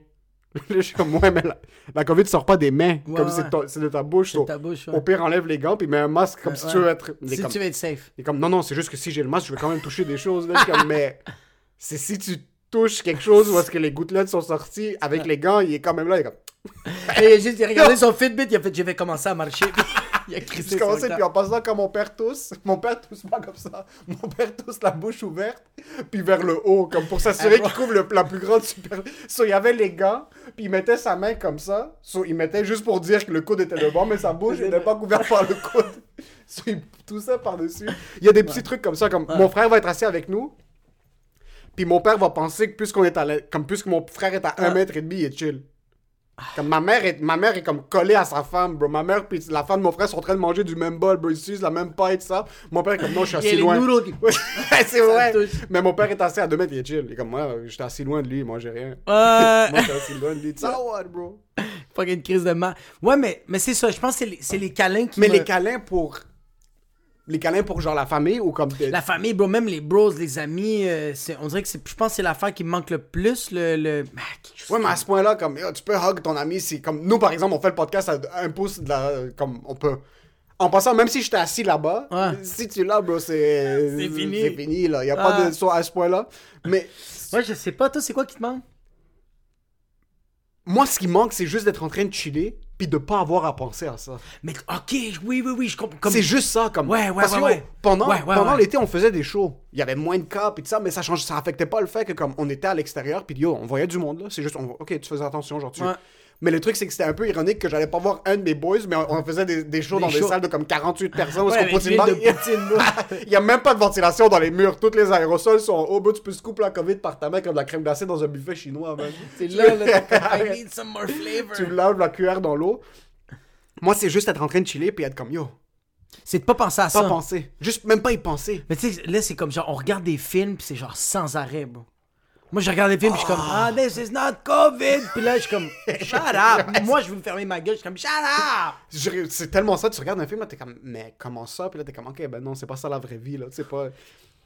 Là, je suis comme, ouais, mais la, la COVID sort pas des mains, Ouais, comme ouais. c'est de ta bouche. So- ta bouche, ouais. Au pire, enlève les gants, puis mets un masque comme si tu veux être. Si comme- tu veux être safe. il est comme, non, non, c'est juste que si j'ai le masque, je vais quand même toucher des choses. Là. Je suis comme, mais c'est si tu touches quelque chose où est-ce que les gouttelettes sont sorties avec les gants, il est quand même là. Il est comme, Et juste regardé son Fitbit, il a fait Je vais commencer à marcher. il a crissé je commençais, puis en passant, quand mon père tousse, mon père tousse pas comme ça. Mon père tousse la bouche ouverte, puis vers le haut, comme pour s'assurer qu'il couvre le- la plus grande super. So, il y avait les gants, puis il mettait sa main comme ça. So, il mettait juste pour dire que le coude était devant, mais sa bouche n'était pas couverte par le coude. So, il toussait par-dessus. Il y a des petits trucs comme ça, comme mon frère va être assis avec nous, puis mon père va penser que puisqu'on est à la- comme puisque mon frère est à un mètre et demi, il est chill. Comme ma mère est, ma mère est comme collée à sa femme, bro. Ma mère puis la femme de mon frère sont en train de manger du même bol, bro. Ils utilisent la même paille, tout ça. Mon père est comme, non, je suis Il y a assis les loin. c'est vrai. Mais mon père est assis à deux mètres, il est chill. Il est comme, moi, j'étais assis loin de lui, moi, j'ai rien. Ouais. Moi, j'étais assis loin de lui. Ça, what, bro? Fucking crise de mal. Ouais, mais, mais c'est ça. Je pense que c'est les, câlins qui. Mais me- les câlins pour. Les câlins pour genre la famille ou comme. La famille, bro, même les bros, les amis, euh, c'est- on dirait que c'est, je pense que c'est l'affaire qui me manque le plus. Le, le... Ah, Ouais, mais à ce point-là, comme, yo, tu peux hug ton ami, c'est comme, nous, par exemple, on fait le podcast à un pouce de la, comme, on peut, en passant, même si j'étais assis là-bas, Ouais. si tu es là, bro, c'est, C'est fini. c'est fini, là, y a pas de, soit à ce point-là, mais, Ouais, je sais pas, toi, c'est quoi qui te manque? moi, ce qui manque, c'est juste d'être en train de chiller, puis de pas avoir à penser à ça. Mais ok, oui, oui, oui, je comprends. Comme... C'est juste ça, comme. Ouais, ouais, parce ouais, que. Pendant, Ouais, pendant l'été, on faisait des shows. Il y avait moins de cas, puis tout ça, mais ça change, ça affectait pas le fait que, comme, on était à l'extérieur, puis yo, on voyait du monde, là. C'est juste, on- ok, tu faisais attention, genre, tu. Mais le truc, c'est que c'était un peu ironique que j'allais pas voir un de mes boys, mais on, on faisait des, des shows Des dans shows. des salles de comme 48 personnes. Ouais, est-ce qu'on de poutine. Il y a même pas de ventilation dans les murs. Tous les aérosols sont en haut. Bah, tu peux se couper la COVID par ta main comme de la crème glacée dans un buffet chinois. C'est là, I need some more flavor. tu laves la cuillère dans l'eau. Moi, c'est juste être en train de chiller puis être comme yo. C'est de pas penser à Pas ça. penser. Juste même pas y penser. Mais tu sais, là, c'est comme genre, on regarde des films, puis c'est genre sans arrêt, bro. Moi, je regarde des films, puis je suis comme, ah, this is not COVID. Puis là, je suis comme, shut up. Moi, je veux me fermer ma gueule, je suis comme, shut up. C'est tellement ça. Tu regardes un film, là, t'es comme, mais comment ça? Puis là, t'es comme, ok, ben non, c'est pas ça la vraie vie, là. Tu sais pas.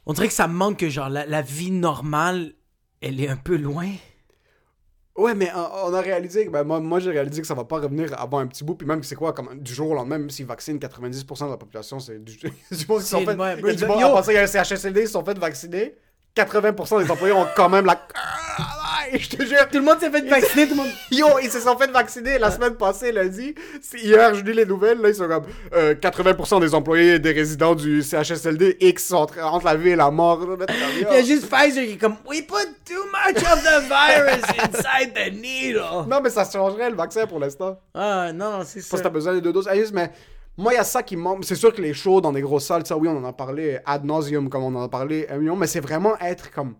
On dirait que ça me manque que, genre, la, la vie normale, elle est un peu loin. Ouais, mais on, a réalisé que, ben, moi, moi j'ai réalisé que ça va pas revenir avant un petit bout. Puis même, c'est quoi, comme du jour au lendemain, même s'ils vaccinent 90% de la population, c'est du, du monde qui sont fait. ouais, il y a du yo. monde il y a un CHSLD, ils sont fait vacciner. 80% des employés ont quand même la. Je te jure. Tout le monde s'est fait vacciner, tout le monde. Yo, ils se sont fait vacciner la semaine passée, lundi. Hier, je lis les nouvelles, là, ils sont comme euh, 80% des employés et des résidents du CHSLD X sont entre, la vie et la mort. Il y a juste Pfizer qui est comme, we put too much of the virus inside the needle. Non, mais ça changerait le vaccin pour l'instant. Ah, non, non, c'est ça. si t'as besoin de deux doses. Ah, juste, mais moi, il y a ça qui manque. C'est sûr que les shows dans des grosses salles, ça, oui, on en a parlé ad nauseum, comme on en a parlé un million, mais c'est vraiment être comme.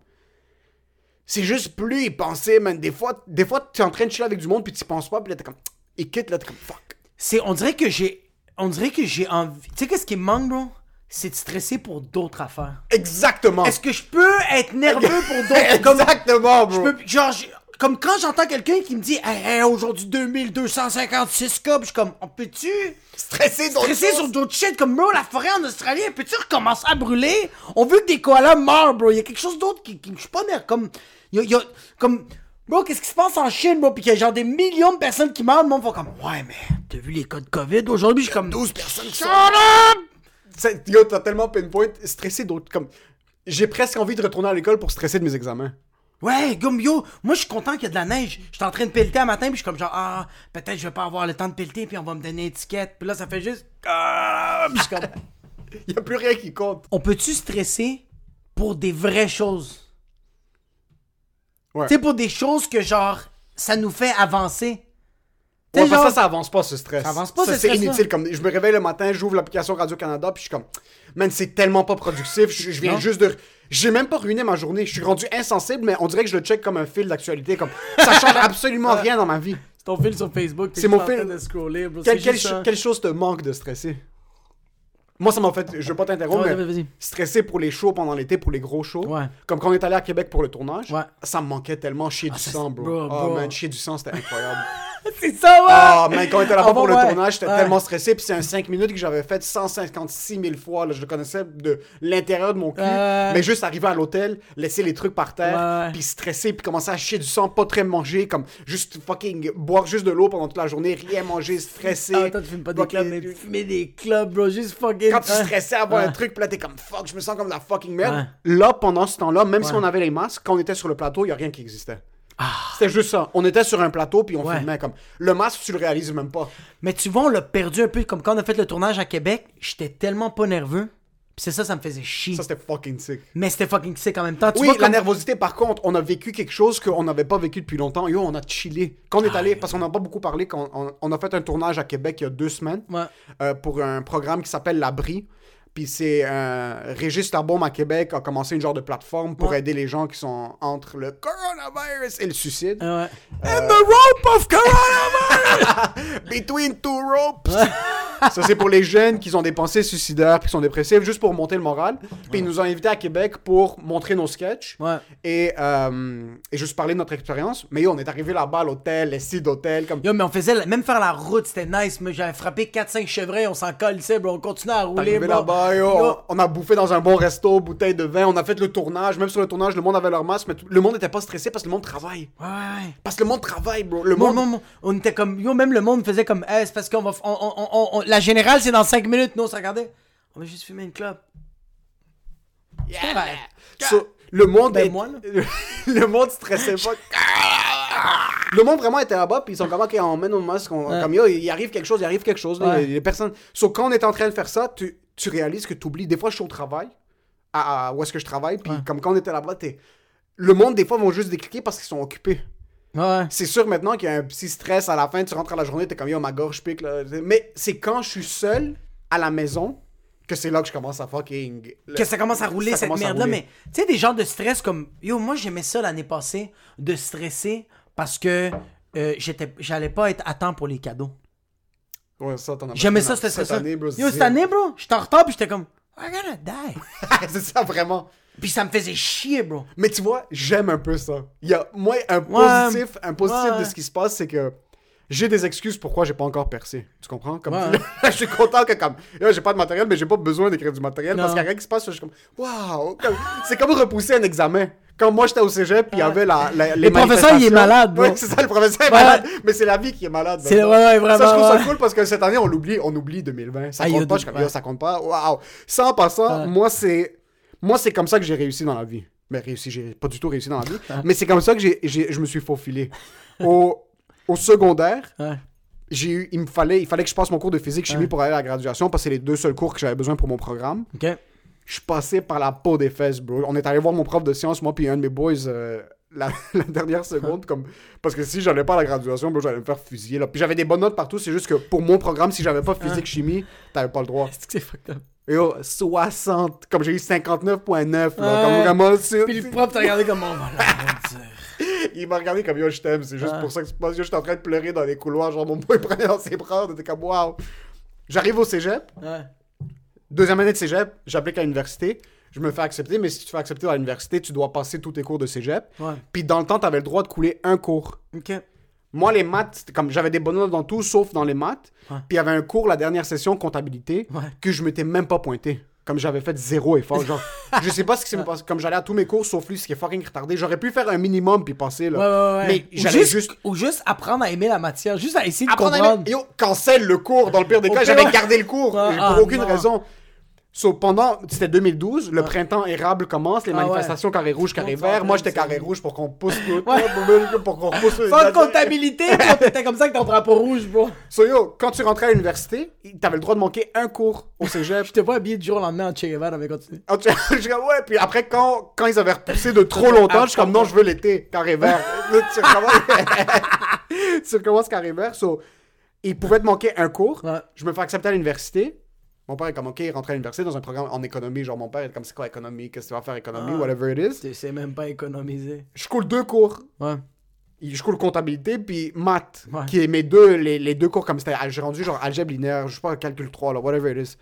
C'est juste plus y penser, man. Des fois, des fois, t'es en train de chiller avec du monde, puis t'y penses pas, puis là, t'es comme. Il quitte, là, t'es comme fuck. C'est, on dirait que j'ai, on dirait que j'ai envie. Tu sais qu'est-ce qui me manque, bro? C'est de stresser pour d'autres affaires. Exactement. Est-ce que je peux être nerveux pour d'autres? Comme Exactement, bro. je peux- genre comme quand j'entends quelqu'un qui me dit hey, hey, aujourd'hui 2256 cas, je suis comme on peut-tu stresser choses? sur d'autres shit? Comme bro la forêt en Australie, elle peut-tu recommencer à brûler? On veut que des koalas meurent, bro. Il y a quelque chose d'autre qui, qui je suis pas nerveux comme y a, y a- comme Bro, qu'est-ce qui se passe en Chine, bro? Puis qu'il y a genre des millions de personnes qui meurent, le monde va comme, ouais, mais t'as vu les cas de COVID aujourd'hui? Je suis comme, 12 personnes qui sont- Yo, t'as tellement pinpoint, stressé d'autres. Comme. J'ai presque envie de retourner à l'école pour stresser de mes examens. Ouais, yo, moi je suis content qu'il y a de la neige. J'étais en train de pelleter un matin, puis je suis comme genre, ah, peut-être je vais pas avoir le temps de pelleter, puis on va me donner une étiquette. Puis là, ça fait juste. Ah, puis je suis comme. Y a plus rien qui compte. On peut-tu stresser pour des vraies choses? Ouais. Tu sais, pour des choses que genre, ça nous fait avancer. Ouais, parce que ça, ça avance pas ce stress. Ça avance pas, ce c'est inutile. Comme, je me réveille le matin, j'ouvre l'application Radio-Canada, puis je suis comme, man, c'est tellement pas productif. Je, je viens Non. juste de. J'ai même pas ruiné ma journée. Je suis rendu insensible, mais on dirait que je le check comme un fil d'actualité. Comme, ça change absolument rien dans ma vie. C'est ton fil sur Facebook, C'est mon fil. de scroller, bro. Quelle chose te manque de stresser? Moi, ça m'a fait. Je veux pas t'interrompre, Ouais, mais stresser pour les shows pendant l'été, pour les gros shows. Ouais. Comme quand on est allé à Québec pour le tournage, Ouais. ça me manquait tellement chier du ça, sang, bro. bro, Oh bro. man, chier du sang, c'était incroyable. C'est ça, ouais! Ah, man, quand on était là-bas Ah, pour le tournage, j'étais tellement stressé. Puis c'est un 5 minutes que j'avais fait 156 000 fois. Là. Je le connaissais de l'intérieur de mon cul. Mais juste arriver à l'hôtel, laisser les trucs par terre, puis stresser, puis commencer à chier du sang, pas très manger, comme juste fucking boire juste de l'eau pendant toute la journée, rien manger, stressé. Ah, toi, tu fumes pas des clubs, mais fumer des clubs, bro. Juste fucking. Quand tu stressais à Ouais. un truc, puis là, t'es comme fuck, je me sens comme la fucking merde. Là, pendant ce temps-là, même si on avait les masques, quand on était sur le plateau, il y a rien qui existait. Ah. C'était juste ça. On était sur un plateau, puis on Ouais. filmait comme. Le masque, tu le réalises même pas. Mais tu vois, on l'a perdu un peu. Comme quand on a fait le tournage à Québec, j'étais tellement pas nerveux. Puis c'est ça, ça me faisait chier. Ça, c'était fucking sick. Mais c'était fucking sick en même temps. Tu oui, vois, la comme- nervosité, par contre, on a vécu quelque chose qu'on n'avait pas vécu depuis longtemps. Yo, on a chillé. Quand on est allé, parce qu'on n'a pas beaucoup parlé, quand on, on a fait un tournage à Québec il y a deux semaines Ouais. euh, pour un programme qui s'appelle L'Abri. Puis c'est un Régis Labaume à Québec a commencé une genre de plateforme pour Ouais. aider les gens qui sont entre le coronavirus et le suicide. Ouais. And the rope of coronavirus! Between two ropes! Ça, c'est pour les jeunes qui ont des pensées suicidaires puis qui sont dépressifs, juste pour monter le moral. Puis ils nous ont invités à Québec pour montrer nos sketchs Ouais. et, euh, et juste parler de notre expérience. Mais yo, on est arrivé là-bas à l'hôtel, les sites d'hôtel, comme. Yo, mais on faisait, la- même faire la route, c'était nice. Mais j'avais frappé 4-5 chevreuils, on s'en colissait, bro. On continuait à rouler, Arrivé bro. là-bas, yo, Yo. on a bouffé dans un bon resto, bouteille de vin, on a fait le tournage. Même sur le tournage, le monde avait leur masque, mais tout- le monde n'était pas stressé parce que le monde travaille. Ouais. Parce que le monde travaille, bro. Le Bon, monde. bon, bon. On était comme. Yo, même le monde faisait comme. Eh, c'est parce qu'on va. on- on- la générale, c'est dans 5 minutes. Nous, on se regardait. On va juste fumer une clope. Yeah. So, le monde Ben, est- moi, le monde stressait pas. le monde vraiment était là-bas, puis ils sont comme, ok, on met nos masques, on- Ouais. comme, yo, il arrive quelque chose, il arrive quelque chose, Ouais. il y a des personnes. Sauf quand on est en train de faire ça, tu, tu réalises que tu oublies. Des fois, je suis au travail, à, à- où est-ce que je travaille, puis Ouais. comme quand on était là-bas, t'es. Le monde, des fois, vont juste décliquer parce qu'ils sont occupés. Ouais. C'est sûr maintenant qu'il y a un petit stress à la fin, tu rentres à la journée, t'es comme yo, ma gorge pique. Là. Mais c'est quand je suis seul à la maison que c'est là que je commence à fucking. Que ça commence à rouler Ça cette merde-là. Mais tu sais, des genres de stress comme. Yo, moi, j'aimais ça l'année passée, de stresser parce que euh, j'étais, j'allais pas être à temps pour les cadeaux. Ouais, ça, t'en as J'aimais pas- ça, c'était cette année, bro. Yo, cette année, bro, j'étais en retard, puis j'étais comme. I'm gonna die. c'est ça, vraiment. Puis ça me faisait chier, bro. Mais tu vois, j'aime un peu ça. Il y a, moi, un Ouais. positif, un positif Ouais. de ce qui se passe, c'est que j'ai des excuses pourquoi j'ai pas encore percé. Tu comprends? Comme Ouais. je suis content que comme j'ai pas de matériel, mais j'ai pas besoin d'écrire du matériel parce qu'il y a rien qui se passe. Je suis comme waouh! C'est comme repousser un examen. Quand moi j'étais au cégep, puis il y avait la, la- les Le professeur, il est malade, bro. Ouais, c'est ça, le professeur est Ouais. malade. Mais c'est la vie qui est malade. C'est- ouais, ouais, vraiment, Ça, je trouve ça cool parce que cette année, on l'oublie, on oublie 2020. Ça Ah, compte pas. Je ça compte pas. Waouh! Ça, en passant, Ouais. moi, c'est. Moi, c'est comme ça que j'ai réussi dans la vie. Mais réussi, j'ai pas du tout réussi dans la vie. mais c'est comme ça que j'ai, j'ai- je me suis faufilé. Au, au secondaire, j'ai eu, il me fallait, il fallait que je passe mon cours de physique chimie pour aller à la graduation parce que c'est les deux seuls cours que j'avais besoin pour mon programme. Ok. Je suis passé par la peau des fesses, bro. On est allé voir mon prof de sciences, moi puis un de mes boys, euh, la, la dernière seconde, comme parce que si j'allais pas à la graduation, bro, j'allais me faire fusiller. Là. Puis j'avais des bonnes notes partout. C'est juste que pour mon programme, si j'avais pas physique chimie, t'avais pas le droit. C'est que c'est fucked up? Et oh, 60, comme j'ai eu 59.9, là, Ouais. comme vraiment, c'est- Puis le prof t'a regardé comme la dire. il m'a regardé comme yo, je t'aime, c'est juste Ouais. pour ça que c'est pas, j'étais en train de pleurer dans les couloirs, genre mon boy prenait dans ses bras, on était comme waouh. J'arrive au cégep, Ouais. deuxième année de cégep, j'applique à l'université, je me fais accepter, mais si tu te fais accepter à l'université, tu dois passer tous tes cours de cégep. Ouais. Puis dans le temps, t'avais le droit de couler un cours. Ok. Moi, les maths, comme j'avais des bonnes notes dans tout, sauf dans les maths. Ouais. Puis il y avait un cours, la dernière session, comptabilité, Ouais. que je m'étais même pas pointé. Comme j'avais fait zéro effort. Genre, je sais pas ce qui s'est passé. Comme j'allais à tous mes cours, sauf lui, ce qui est fucking retardé. J'aurais pu faire un minimum puis passer, là. Mais j'allais juste, juste. Ou juste apprendre à aimer la matière. Juste à essayer de Apprendre à comprendre. aimer- Yo, cancel le cours dans le pire des cas. J'avais gardé le cours pour ah, aucune non. raison. So, pendant, c'était 2012, le printemps érable commence, les Ah ouais. manifestations carré rouge, carré vert. Moi, j'étais carré rouge pour qu'on pousse tout. Ouais. Pour qu'on repousse Sans comptabilité, t'étais comme ça avec ton drapeau rouge, bro. So, yo, quand tu rentrais à l'université, t'avais le droit de manquer un cours au cégep. Je t'ai pas habillé du jour au lendemain en Che Guevara, mais continue. Comme, ouais, puis après, quand, quand ils avaient repoussé de trop longtemps, je suis comme, non, je veux l'été, carré vert. Tu recommences, tu recommences carré vert. So, ils pouvaient te manquer un cours. Ouais. Je me fais accepter à l'université. Mon père est comme, ok, il rentre à l'université dans un programme en économie. Genre, mon père est comme, c'est quoi économie? Qu'est-ce que tu vas faire économie? Ah. Whatever it is. Tu sais même pas économiser. Je coule deux cours. Ouais. Je coule comptabilité puis maths, Ouais. qui est mes deux, les, les deux cours comme c'était. J'ai rendu genre algèbre linéaire, je sais pas, calcul 3, là, whatever it is.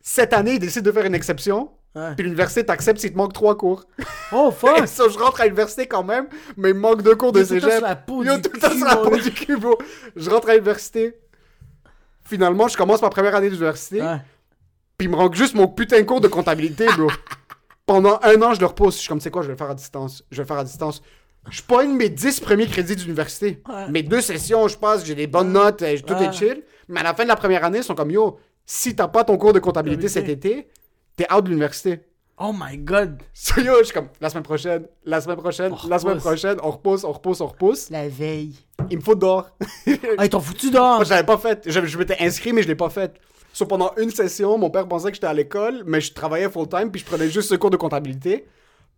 Cette année, ils décident de faire une exception. Ouais. Puis l'université t'accepte s'il te manque trois cours. Oh, fuck! Et ça, je rentre à l'université quand même, mais il me manque deux cours de cégep. Yo, tout le temps sur la peau du cul, bro. Je rentre à l'université. Finalement, je commence ma première année d'université. Ouais. Puis il me manque juste mon putain de cours de comptabilité, bro. Pendant un an, je le repousse. Je suis comme, c'est quoi, je vais le faire à distance? Je vais le faire à distance. Je pogne mes 10 premiers crédits d'université. Ouais. Mes deux sessions, je passe, j'ai des bonnes notes, euh, tout est chill. Mais à la fin de la première année, ils sont comme, yo, si t'as pas ton cours de comptabilité cet été, t'es out de l'université. Oh my god! So, yo, je suis comme, la semaine prochaine, la semaine prochaine, On la semaine prochaine, on repousse, on repousse, on repousse. La veille. Il me faut dehors. Ah, ils t'ont foutu dehors! Moi, je l'avais pas fait. Je, je m'étais inscrit, mais je l'ai pas fait. So, pendant une session, mon père pensait que j'étais à l'école, mais je travaillais full-time, puis je prenais juste ce cours de comptabilité.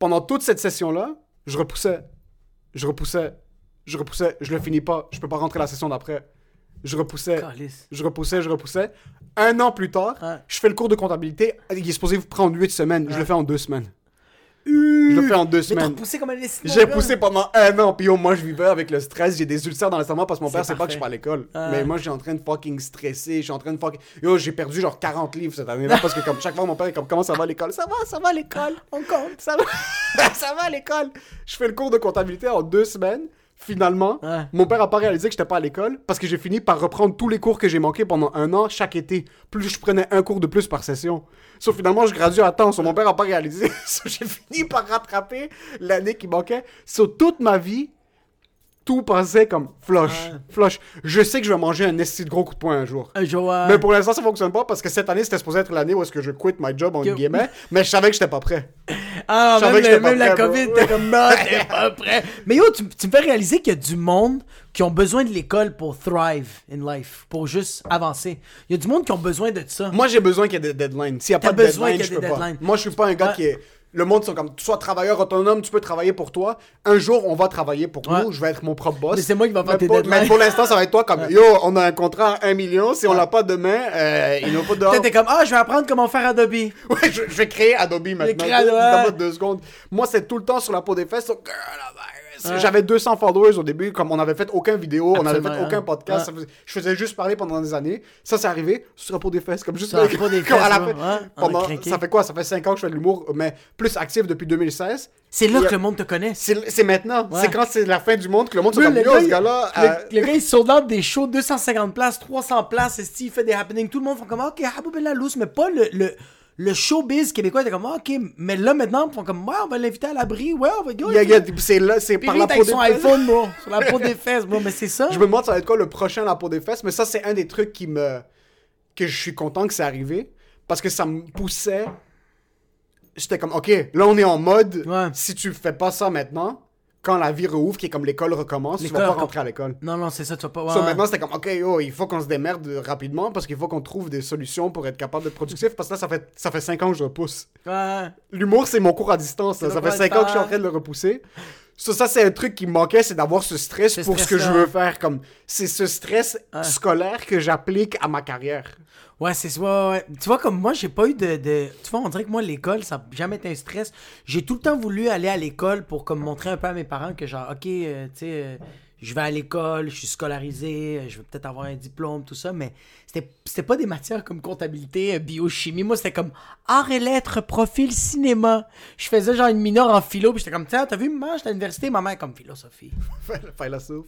Pendant toute cette session-là, je repoussais. Je repoussais. Je repoussais. Je le finis pas. Je peux pas rentrer la session d'après. Je repoussais. Calice. Je repoussais, je repoussais. Un an plus tard, Ouais. je fais le cours de comptabilité. Il est supposé vous prendre 8 semaines. Je le fais en deux semaines. Je le fais en deux semaines. J'ai poussé pendant un an, puis yo, moi je vivais avec le stress, j'ai des ulcères dans l'estomac parce que mon père sait pas que je suis à l'école. Mais moi je suis en train de fucking stresser, je suis en train de fucking. Yo, j'ai perdu genre 40 livres cette année-là parce que comme chaque fois mon père est comme comment ça va à l'école? Ça va, ça va à l'école, on compte, ça va, ça va à l'école. Je fais le cours de comptabilité en deux semaines. Finalement, Ouais. mon père a pas réalisé que j'étais pas à l'école parce que j'ai fini par reprendre tous les cours que j'ai manqués pendant un an chaque été. Plus je prenais un cours de plus par session. Sauf finalement, je gradue à temps. So, mon père a pas réalisé. So, j'ai fini par rattraper l'année qui manquait. Sur toute ma vie, tout passait comme flush. Ouais. Flush. Je sais que je vais manger un esti de gros coup de poing un jour. Un jour, ouais. Mais pour l'instant, ça fonctionne pas parce que cette année, c'était supposé être l'année où est-ce que je quitte my job, en Que- guillemets. Mais je savais que j'étais pas prêt. Ah, même, que même la. COVID, t'es comme, non, t'es pas prêt. Mais yo, tu, tu me fais réaliser qu'il y a du monde qui ont besoin de l'école pour thrive in life, pour juste avancer. Il y a du monde qui ont besoin de ça. Moi, j'ai besoin qu'il y ait des deadlines. S'il n'y a pas de besoin deadline, qu'il y je peux pas. deadlines. Moi, je suis pas un gars qui est... Le monde sont comme, soit travailleur autonome, tu peux travailler pour toi. Un jour, on va travailler pour Ouais. nous. Je vais être mon propre boss. Mais c'est moi qui va faire tes pour- deadlines. Mais pour l'instant, ça va être toi comme, yo, on a un contrat à 1 million. Si on l'a pas demain, euh, il n'a pas dehors. T'es comme, ah, je vais apprendre comment faire Adobe. Ouais, je, je vais créer Adobe maintenant. créer Adobe, ouais. Donne-moi deux secondes. Moi, c'est tout le temps sur la peau des fesses. so. Ouais. J'avais 200 followers au début, comme on n'avait fait aucun vidéo, on n'avait fait aucun podcast. Ouais. je faisais juste parler pendant des années. Ça, c'est arrivé sur la peau des fesses, comme juste Sur des comme à la fesses, ouais. Pendant- ça fait quoi? Ça fait 5 ans que je fais de l'humour, mais plus actif depuis 2016. C'est là que le monde te connaît. C'est maintenant. C'est quand c'est la fin du monde que le monde se Le, le gars, ce gars-là. le- euh, le gars, il des shows 250 places, 300 places, esti, il fait des happenings. Tout le monde fait comme, ok, Habou Ben la loose, mais pas le, le, le showbiz québécois. T'es comme, ok, mais là maintenant, ils font comme, ouais, on va l'inviter à l'abri, ouais, on va go. il y a- il y a- C'est là, c'est par la peau des son fesses. iPhone, bro. Sur la peau des fesses, bro. Mais c'est ça. Je me demande ça va être quoi le prochain la peau des fesses, mais ça c'est un des trucs qui me que je suis content que c'est arrivé parce que ça me poussait. J'étais comme ok, là on est en mode Ouais. si tu fais pas ça maintenant, quand la vie rouvre, qui est comme l'école recommence, tu vas pas rentrer à l'école. Non, non, c'est ça, tu vas pas. So, ouais. maintenant c'était comme ok yo, il faut qu'on se démerde rapidement parce qu'il faut qu'on trouve des solutions pour être capable d'être productif parce que là ça fait ça fait 5 ans que je repousse. Ouais. L'humour, c'est mon cours à distance. Ça fait cours à 5 ans que je suis en train de le repousser. Ça, ça c'est un truc qui me manquait, c'est d'avoir ce stress Ce pour ce que je veux faire. Comme, c'est ce stress scolaire que j'applique à ma carrière. Ouais, c'est ouais, ouais, ouais. Tu vois, comme moi, j'ai pas eu de, de- Tu vois, on dirait que moi, l'école, ça n'a jamais été un stress. J'ai tout le temps voulu aller à l'école pour comme montrer un peu à mes parents que genre, ok, euh, tu sais, euh, je vais à l'école, je suis scolarisé, je vais peut-être avoir un diplôme, tout ça, mais c'était pas des matières comme comptabilité, euh, biochimie. Moi, c'était comme art et lettres, profil cinéma. Je faisais genre une mineure en philo, puis j'étais comme, tiens, t'as vu, maman, j'étais à l'université, ma mère comme philosophie. Philosophe.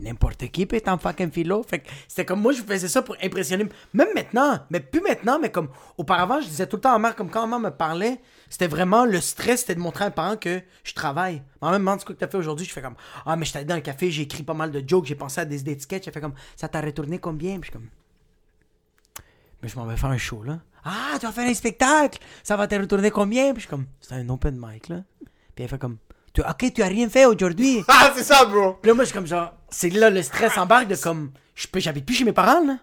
N'importe qui peut être en fucking philo. Fait que c'était comme moi, je faisais ça pour impressionner. Même maintenant, mais plus maintenant, mais comme auparavant, je disais tout le temps à ma mère, comme quand ma mère me parlait, c'était vraiment le stress, c'était de montrer à mes parents que je travaille. Ma mère me demande ce que t'as fait aujourd'hui, je fais comme Ah, mais j'étais allé dans le café, j'ai écrit pas mal de jokes, j'ai pensé à des idées de sketch, j'ai fait comme Ça t'a retourné combien? Puis je suis comme Mais je m'en vais faire un show là. Ah, tu vas faire un spectacle, ça va te retourner combien? Puis je suis comme C'est un open mic là. Puis elle fait comme Tu- Ok, tu as rien fait aujourd'hui. Ah, c'est ça, bro! Puis là, moi, je suis comme genre, c'est là le stress embarque de comme, j'habite plus chez mes parents, là.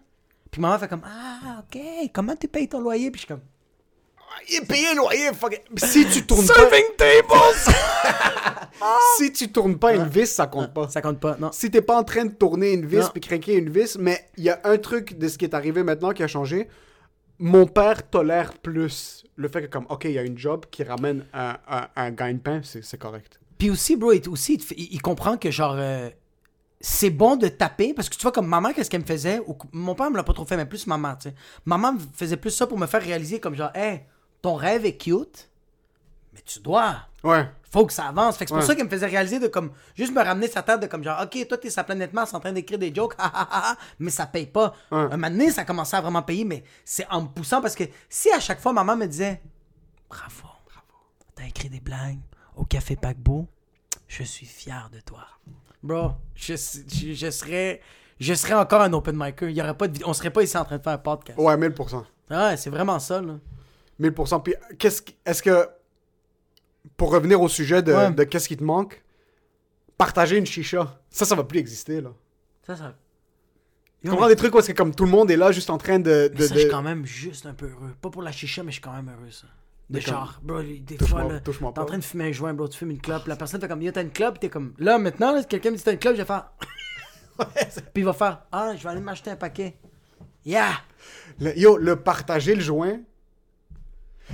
Puis maman fait comme, ah, ok, comment tu payes ton loyer? Puis je suis comme, Le loyer. Si tu tournes pas, Serving tables! si tu tournes pas une vis, ça compte pas. Ça compte pas, non. Si t'es pas en train de tourner une vis puis craquer une vis, mais il y a un truc de ce qui est arrivé maintenant qui a changé. Mon père tolère plus le fait que comme, ok, il y a une job qui ramène un, un, un gagne-pain, c'est c'est correct. Puis aussi, bro, il, aussi, il, comprend que genre, euh, c'est bon de taper, parce que tu vois, comme maman, qu'est-ce qu'elle me faisait? Ou, mon père me l'a pas trop fait, mais plus maman, tu sais. Maman me faisait plus ça pour me faire réaliser comme genre, hey, ton rêve est cute, mais tu dois. Ouais. faut que ça avance. Fait que c'est pour Ouais. ça qu'elle me faisait réaliser de comme juste me ramener sa table de comme genre OK, toi t'es sa planète Mars en train d'écrire des jokes, mais ça paye pas. Ouais. Un moment donné, ça commençait à vraiment payer, mais c'est en me poussant parce que si à chaque fois maman me disait Bravo, bravo, t'as écrit des blagues au café paquebot, je suis fier de toi. Bro, je, je, je serais je serais encore un open micer. Il y aurait pas de on serait pas ici en train de faire un podcast. Ouais, 1000%. Ouais, c'est vraiment ça là. 1000%. Puis, qu'est-ce est-ce que, pour revenir au sujet de, Ouais. de qu'est-ce qui te manque, partager une chicha, ça, ça va plus exister, là. Ça ça Tu comprends des trucs où est-ce que comme tout le monde est là juste en train de... Mais de, je suis quand même juste un peu heureux. Pas pour la chicha, mais je suis quand même heureux, ça. De Mais comme- genre, bro, des Touche-moi- fois, là, t'es en train de fumer un joint, bro, tu fumes une clope, la personne fait comme, yo, t'as une clope, t'es comme, là, maintenant, là, si quelqu'un me dit t'as une clope, je vais faire, puis il va faire, ah, je vais aller m'acheter un paquet. Yeah! Le- yo, le partager le joint,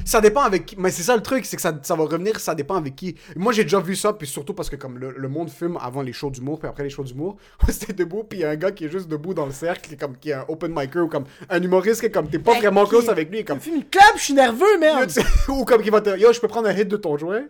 ça dépend avec qui. Mais c'est ça le truc, c'est que ça, ça va revenir, ça dépend avec qui. Moi, j'ai déjà vu ça, puis surtout parce que comme le, le monde fume avant les shows d'humour, puis après les shows d'humour, c'était debout, puis il y a un gars qui est juste debout dans le cercle, qui est, comme, qui est un open micer, ou comme un humoriste, qui est comme, t'es pas Hey, vraiment close avec lui, comme, Tu fumes une clope, je suis nerveux, merde! ou comme qui va te yo je peux prendre un hit de ton joint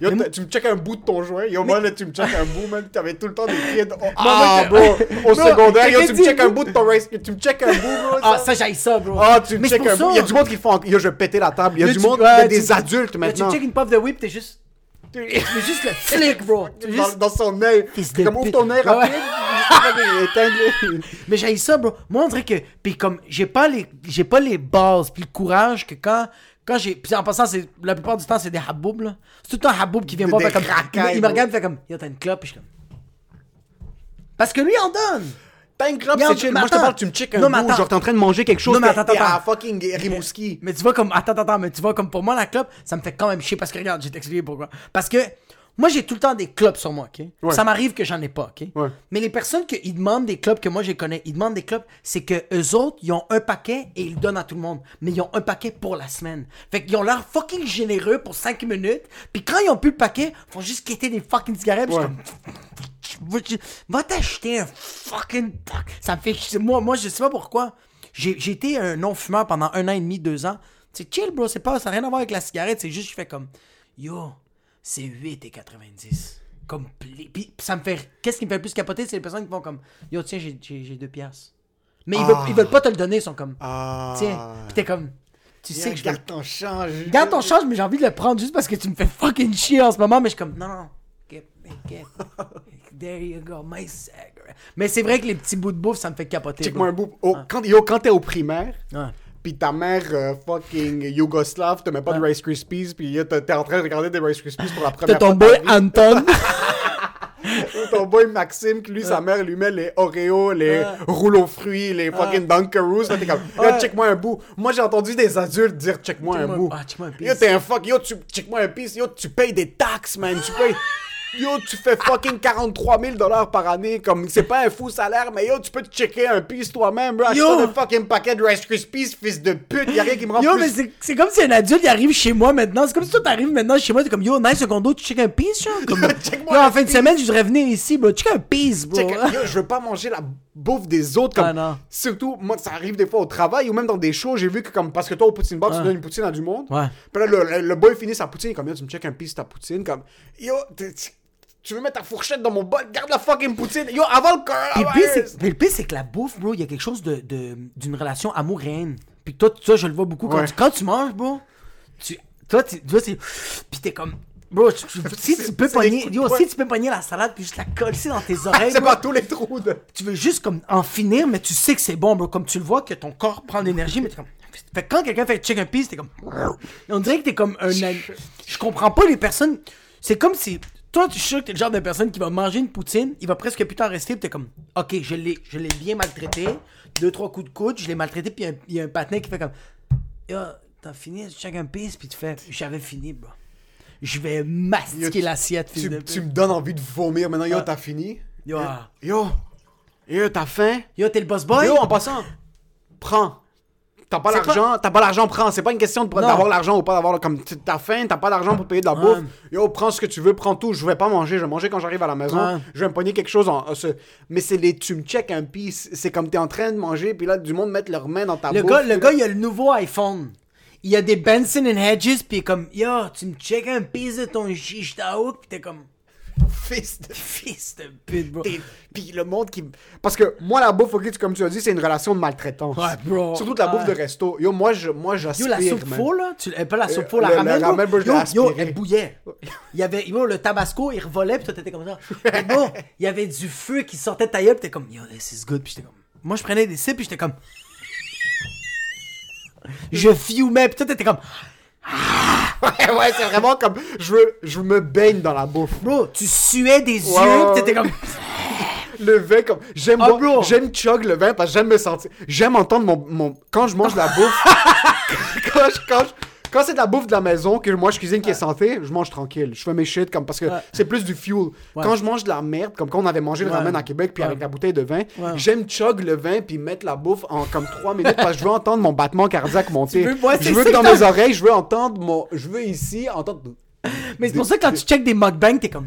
yo Mais tu me check un bout de ton joint yo moi là tu me check un bout man t'avais tout le temps des kids oh, ah bro au secondaire yo tu me dit check un bout- de ton race tu me check un bout bro Ah, ça, j'aille ça, bro. ah tu me Mais c'est check pour un bout il y a du monde qui font yo je vais péter la table il y a du monde il y a des adultes maintenant tu check une puff de whip, t'es juste, t'es juste le flic, bro. Dans, juste, dans son œil comme ouvre ton œil ouais. rapide. Mais j'ai ça, bro. Moi, on dirait que. Puis comme, j'ai pas les, j'ai pas les bases, puis le courage que quand. Quand j'ai. Puis en passant, c'est, la plupart du temps, c'est des haboubs, là. C'est tout le temps haboub qui vient voir, fait comme. il, me- regarde, il fait comme. Yo, t'as une clope, puis je suis comme. Parce que lui, il en donne. T'as une clope, c'est chill. Moi, je te parle, tu me check un Non, mais bout, attends. genre t'es en train de manger quelque chose, Non, mais attends, attends. fucking Rimouski. Mais tu vois comme attends attends mais tu vois comme pour moi la clope ça me fait quand même chier parce que regarde je vais t'expliquer pourquoi parce que moi j'ai tout le temps des clopes sur moi ok? Ouais. ça m'arrive que j'en ai pas ok? Ouais. mais les personnes qui demandent des clopes que moi je connais ils demandent des clopes c'est que eux autres ils ont un paquet et ils le donnent à tout le monde mais ils ont un paquet pour la semaine fait qu'ils ont l'air fucking généreux pour 5 minutes puis quand ils ont plus le paquet ils font juste quitter des fucking cigarettes puis je suis Ouais. comme Va- t'acheter un fucking. Ça me fait. Moi, moi je sais pas pourquoi. J'ai j'ai été un non-fumeur pendant un an et demi, deux ans. C'est chill, bro. C'est pas, ça n'a rien à voir avec la cigarette. C'est juste, je fais comme. Yo, c'est 8 et 90. Comme. Puis ça me fait. Qu'est-ce qui me fait le plus capoter, c'est les personnes qui font comme. Yo, tiens, j'ai- deux piastres. Mais ils, Ah. veulent, ils veulent pas te le donner, ils sont comme. Ah. Tiens. Puis t'es comme. Tu sais que je vais Garde ton change. Garde ton change, mais j'ai envie de le prendre juste parce que tu me fais fucking chier en ce moment. Mais je suis comme, non, non, get, get, there you go, my cigarette. Mais c'est vrai que les petits bouts de bouffe, ça me fait capoter. Check-moi un bout. Oh, quand, yo, quand t'es au primaire, Pis ta mère euh, fucking yougoslave te met pas de Rice Krispies, pis yo, t'es t'es en train de regarder des Rice Krispies pour la première ton fois. de boy ta vie. Anton. Ton boy Maxime, que lui, sa mère lui met les Oreos, les rouleaux aux fruits, les fucking Dunkaroos. Là, t'es comme, check-moi un bout. Moi, j'ai entendu des adultes dire, check-moi un bout. ah, check-moi un piece. Yo, t'es un fuck. Yo, tu, check-moi un piece. Yo, tu payes des taxes, man. Tu payes. Yo, tu fais fucking 43 000 dollars par année. Comme, c'est pas un fou salaire, mais yo, tu peux te checker un piece toi-même, bro. Yo. Un fucking paquet de Rice Krispies, fils de pute. Y'a rien qui me rend Yo, plus mais c'est- comme si un adulte il arrive chez moi maintenant. C'est comme si toi t'arrives maintenant chez moi, t'es comme yo, nice secondo, tu check un piece, genre. Comme, yo, en fin de semaine, je voudrais venir ici, bro. Check un piece, bro. Check- yo, je veux pas manger la bouffe des autres. Comme, Ah, non. Surtout, moi, ça arrive des fois au travail ou même dans des shows. J'ai vu que, comme, parce que toi, au Poutine Box, tu donnes une poutine à du monde. Ouais. Puis là, le, le, le boy finit sa poutine. Comme, yo, tu me check un piece ta poutine. Comme, yo, tu- veux mettre ta fourchette dans mon bol? Garde la fucking poutine. Yo, avant le coronavirus. c'est- mais le pire, c'est que la bouffe, bro, il y a quelque chose de, de- d'une relation amour-haine. Puis toi, ça, je le vois beaucoup. Quand, Ouais. tu, quand tu manges, bro, tu, toi, tu, toi, c'est... Puis t'es comme... Bro, tu- si tu peux pogner... Yo, si tu peux pogner la salade puis juste la coller dans tes oreilles, C'est bro, pas tous les trous de. tu veux juste comme en finir, mais tu sais que c'est bon, bro. Comme tu le vois que ton corps prend de l'énergie, mais t'es comme... Fait que quand quelqu'un fait check un piece, t'es comme... On dirait que t'es comme un... Je comprends pas les personnes... C'est comme si... Toi, tu sûr que t'es le genre de personne qui va manger une poutine, il va presque plus t'en rester, t'es comme... Ok, je l'ai, je l'ai bien maltraité. Deux, trois coups de coude, je l'ai maltraité, puis il y a un- il y, a un patinet qui fait comme... Yo, t'as fini, check un piece, puis tu fais... J'avais fini, bro. Je vais mastiquer l'assiette, Tu, tu me donnes envie de vomir. Maintenant, yo, Ah. t'as fini? Yo. Yo. Yo, t'as faim? Yo, t'es le boss boy? Yo, en passant, prends. T'as pas l'argent, t'as pas l'argent, prends. C'est pas une question d'avoir l'argent ou pas d'avoir. Comme t'as faim, t'as pas d'argent pour payer de la Ouais. bouffe. Yo, prends ce que tu veux, prends tout. Je vais pas manger, je vais manger quand j'arrive à la maison. Ouais. Je vais me pogner quelque chose en. ce- Mais c'est les. Tu me check un piece. C'est comme t'es en train de manger, puis là, du monde met leurs mains dans ta Le bouffe. gars, le gars, il a le nouveau iPhone. Il y a des Benson and Hedges, est comme, yo, tu me check un piece de ton chiche taouk, pis t'es comme, Fils de. fils de pute, bro. Puis le monde qui. Parce que moi, la bouffe, ok, comme tu as dit, c'est une relation de maltraitance. Ouais, bro. Surtout de la bouffe de resto. Yo, moi, je, moi, j'aspire. Yo, la soupe faux, là, tu, pas la soupe Euh, faux, la ramen, bro. ramen, yo, elle bouillait. Il y avait, yo, le tabasco, il revolait, pis toi, t'étais comme ça. Mais bon, il y avait du feu qui sortait de ta gueule, pis t'es comme, yo, this is good, pis j'étais comme, moi, je prenais des sips, pis j'étais comme, je fumais, pis toi, t'étais comme, Ouais, ouais, c'est vraiment comme. Je veux, je me baigne dans la bouffe. bro, tu suais des Ouais, yeux, t'étais comme, Le vin, comme. J'aime Ah, boire- bro. j'aime chug le vin parce que j'aime me sentir. J'aime entendre mon, mon. Quand je mange la bouffe. quand je- quand je- Quand c'est de la bouffe de la maison, que moi je cuisine qui est santé, je mange tranquille. Je fais mes shit comme parce que c'est plus du fuel. Quand je mange de la merde, comme quand on avait mangé le ramen à Québec puis avec la bouteille de vin, j'aime chug le vin puis mettre la bouffe en comme 3 minutes parce que je veux entendre mon battement cardiaque monter. Tu veux- ouais, je veux que dans que mes oreilles, je veux entendre mon. Je veux ici entendre. mais c'est pour ça que quand tu check des mukbangs, t'es comme,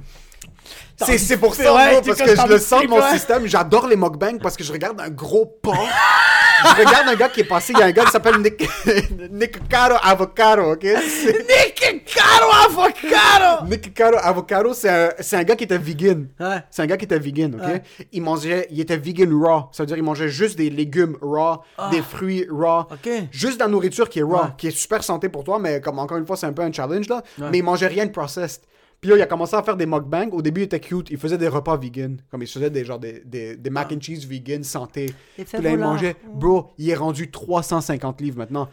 C'est, c'est pour ça, Ouais, moi, tu parce que quand je le sens de mon système. J'adore les mukbangs parce que je regarde un gros pan. je regarde un gars qui est passé. Il y a un gars qui s'appelle Nick, Nick Caro Avocado, ok? Nick Caro Avocado! Nick Caro Avocado, c'est un, un gars qui était vegan. Ouais. C'est un gars qui était vegan, ok? Ouais. Il mangeait, il était vegan raw. Ça veut dire il mangeait juste des légumes raw, des fruits raw. Ah. Ok. Juste de la nourriture qui est raw, Ouais. qui est super santé pour toi, mais comme encore une fois, c'est un peu un challenge là. Mais il mangeait rien de processed. Puis là, il a commencé à faire des mukbangs. Au début, il était cute. Il faisait des repas vegan. Comme il faisait des, genre, des, des, des mac and cheese vegan, santé. Puis là, il mangeait. Bro, il est rendu 350 livres maintenant.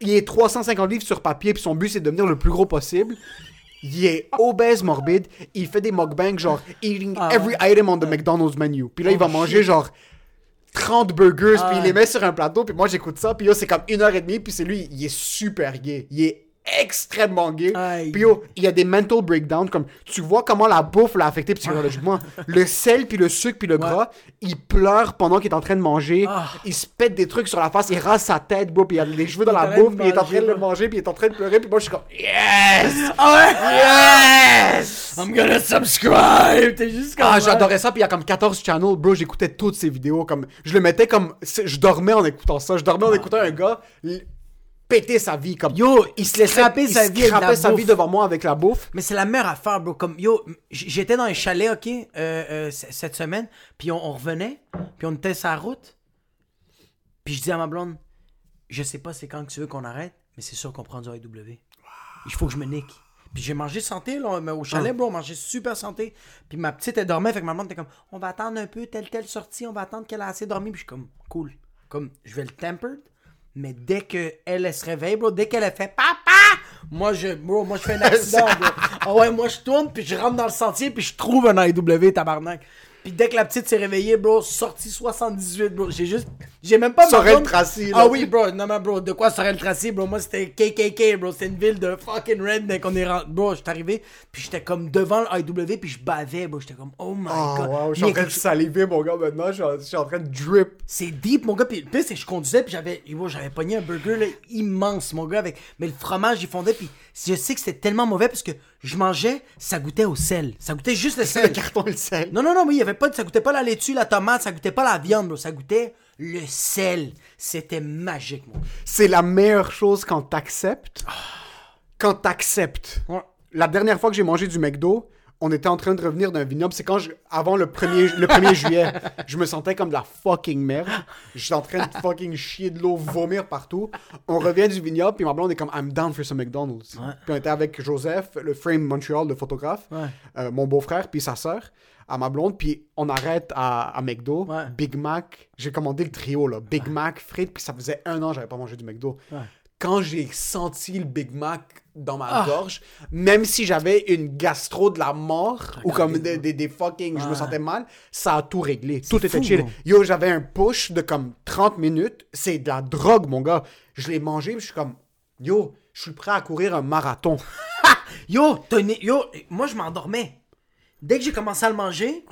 Il est 350 livres sur papier, puis son but, c'est de devenir le plus gros possible. Il est obèse morbide. Il fait des mukbangs, genre, eating Ah every item on the McDonald's menu. Puis là, il va manger, genre, 30 burgers, Ah puis il ouais. les met sur un plateau, puis moi, j'écoute ça, puis yo, c'est comme une heure et demie, puis c'est lui, il est super gay. Il est extrêmement gay. Aïe. Puis yo, il y a des mental breakdowns, comme, tu vois comment la bouffe l'a affecté psychologiquement. le sel, puis le sucre, puis le gras, il pleure pendant qu'il est en train de manger. Ah. Il se pète des trucs sur la face, il rase sa tête, bro, puis il a les cheveux dans la bouffe, puis il est en train de le manger, puis il est en train de pleurer, puis moi, je suis comme, yes! Ah ouais! Yes! I'm gonna subscribe! T'es juste comme. Ah, ouais. j'adorais ça, puis il y a comme 14 channels, bro, j'écoutais toutes ces vidéos, comme, je le mettais comme, je dormais en écoutant ça, je dormais en écoutant un gars péter sa vie, comme, Yo, il se laisse scraper sa vie sa vie devant moi avec la bouffe. Mais c'est la meilleure affaire, bro. Comme, yo, j'étais dans un chalet, ok, euh, euh, cette semaine, puis on, on revenait, puis on était sur la route, puis je dis à ma blonde, je sais pas c'est quand que tu veux qu'on arrête, mais c'est sûr qu'on prend du AW. Il faut que je me nique. Puis j'ai mangé santé, là, au chalet, bro, on mangeait super santé. Puis ma petite, elle dormait, fait que ma blonde était comme, on va attendre un peu, telle, telle sortie, on va attendre qu'elle a assez dormi. Puis je suis comme, cool. Comme, je vais le tempered, mais dès qu'elle elle se réveille, bro, dès qu'elle a fait papa, moi je, bro, moi je fais un accident, bro. Ah ouais, moi je tourne, puis je rentre dans le sentier, puis je trouve un AEW, tabarnak. Puis dès que la petite s'est réveillée, bro, sortie 78, bro, j'ai juste, j'ai même pas Sorel Tracy, là. Ah oui, bro, non mais bro, de quoi Sorel Tracy, bro, moi c'était KKK, bro, c'était une ville de fucking redneck, on est rentré, bro, j'étais arrivé, puis j'étais comme devant le AEW, puis je bavais, bro, j'étais comme, oh my Oh, god. wow, je suis en train de saliver, mon gars, maintenant, je suis en- train de drip. c'est deep, mon gars. Puis le pire, c'est que je conduisais, puis j'avais, j'avais pogné un burger là, immense, mon gars, avec. Mais le fromage, il fondait, puis je sais que c'était tellement mauvais parce que je mangeais, ça goûtait au sel. Ça goûtait juste le Le sel. carton et le sel. Non, non, non, mais il y avait pas, ça goûtait pas la laitue, la tomate, ça goûtait pas la viande, bro. Ça goûtait le sel. C'était magique, mon. C'est la meilleure chose quand t'acceptes. Quand t'acceptes. Ouais. La dernière fois que j'ai mangé du McDo, on était en train de revenir d'un vignoble. C'est quand je, avant le 1er, le 1er juillet, je me sentais comme de la fucking merde. J'étais en train de fucking chier de l'eau, vomir partout. On revient du vignoble, puis ma blonde est comme I'm down for some McDonald's. Ouais. Puis on était avec Joseph, le Frame Montreal, le photographe, Ouais. euh, mon beau-frère, puis sa sœur, à ma blonde, puis on arrête à, à McDo. Ouais. Big Mac, j'ai commandé le trio, là. Big Mac, frites, puis ça faisait un an que j'avais pas mangé du McDo. Quand j'ai senti le Big Mac dans ma Ah. gorge, même si j'avais une gastro de la mort ou comme des, Mac. des, des fucking, je me sentais mal, ça a tout réglé. Tout était fou, chill. Yo, j'avais un push de comme 30 minutes. C'est de la drogue, mon gars. Je l'ai mangé, je suis comme, yo, je suis prêt à courir un marathon. Yo, une- yo, moi je m'endormais. Dès que j'ai commencé à le manger,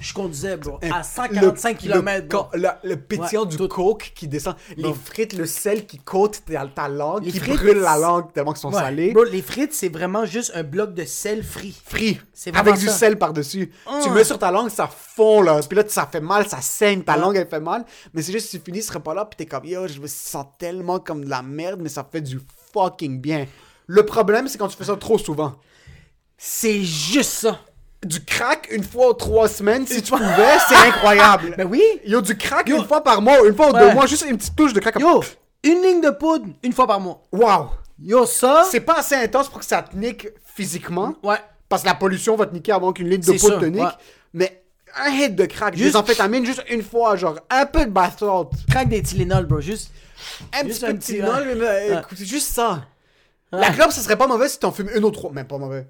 je conduisais, bro, à 145 km. Le, le, le pétillant Ouais, du tout. coke qui descend. Les Bro. frites, le sel qui cote ta, ta langue, Les qui frites, brûle la langue tellement qu'ils sont Ouais. salés. Bro, les frites, c'est vraiment juste un bloc de sel frit. Frit. C'est vraiment Avec du ça. sel par-dessus. Tu mets sur ta langue, ça fond, là. Puis là, ça fait mal, ça saigne. Ta langue, elle fait mal. Mais c'est juste, tu finis, tu serais pas là, puis t'es comme, yo, je me sens tellement comme de la merde, mais ça fait du fucking bien. Le problème, c'est quand tu fais ça trop souvent. C'est juste ça. Du crack une fois ou trois semaines, si tu pouvais, c'est incroyable. Ben oui. Yo, du crack Yo. une fois par mois, une fois ou Ouais. deux mois, juste une petite touche de crack. Yo, une ligne de poudre, une fois par mois. Wow! Yo, ça. C'est pas assez intense pour que ça te nique physiquement. Ouais. Parce que la pollution va te niquer avant qu'une ligne de poudre te nique. ouais. Mais un hit de crack, Juste- des amphétamines juste une fois, genre un peu de bath salt, Craque des Tylenol, bro. Juste. un Juste petit peu de Tylenol, ouais. mais, mais, Ouais. écoute, c'est juste ça. La clope, ça serait pas mauvais si t'en fumes une ou trois. Même pas mauvais.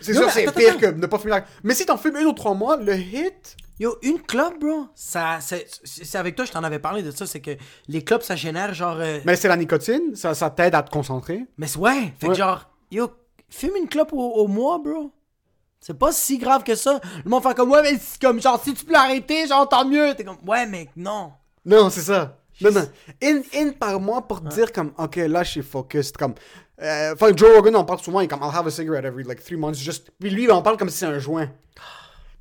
C'est sûr, c'est pire que ne pas fumer la Mais si t'en fumes une ou trois mois, le hit. Yo, une clope, bro. Ça, c'est avec toi, je t'en avais parlé de ça. C'est que les clopes, ça génère genre. euh, Mais c'est la nicotine, ça, ça t'aide à te concentrer. Mais ouais, fait Ouais. que genre, yo, fume une clope au, au mois, bro. C'est pas si grave que ça. Le monde fait comme, ouais, mais c'est comme, genre, si tu peux l'arrêter, genre, tant mieux. T'es comme, ouais, mais non. Non, c'est ça. Non, non. Une, une par mois pour te dire comme, ok, là, je suis focused. Comme, euh, Joe Rogan en parle souvent, il comme, I'll have a cigarette every like three months. Just... Puis lui, en parle comme si c'est un joint.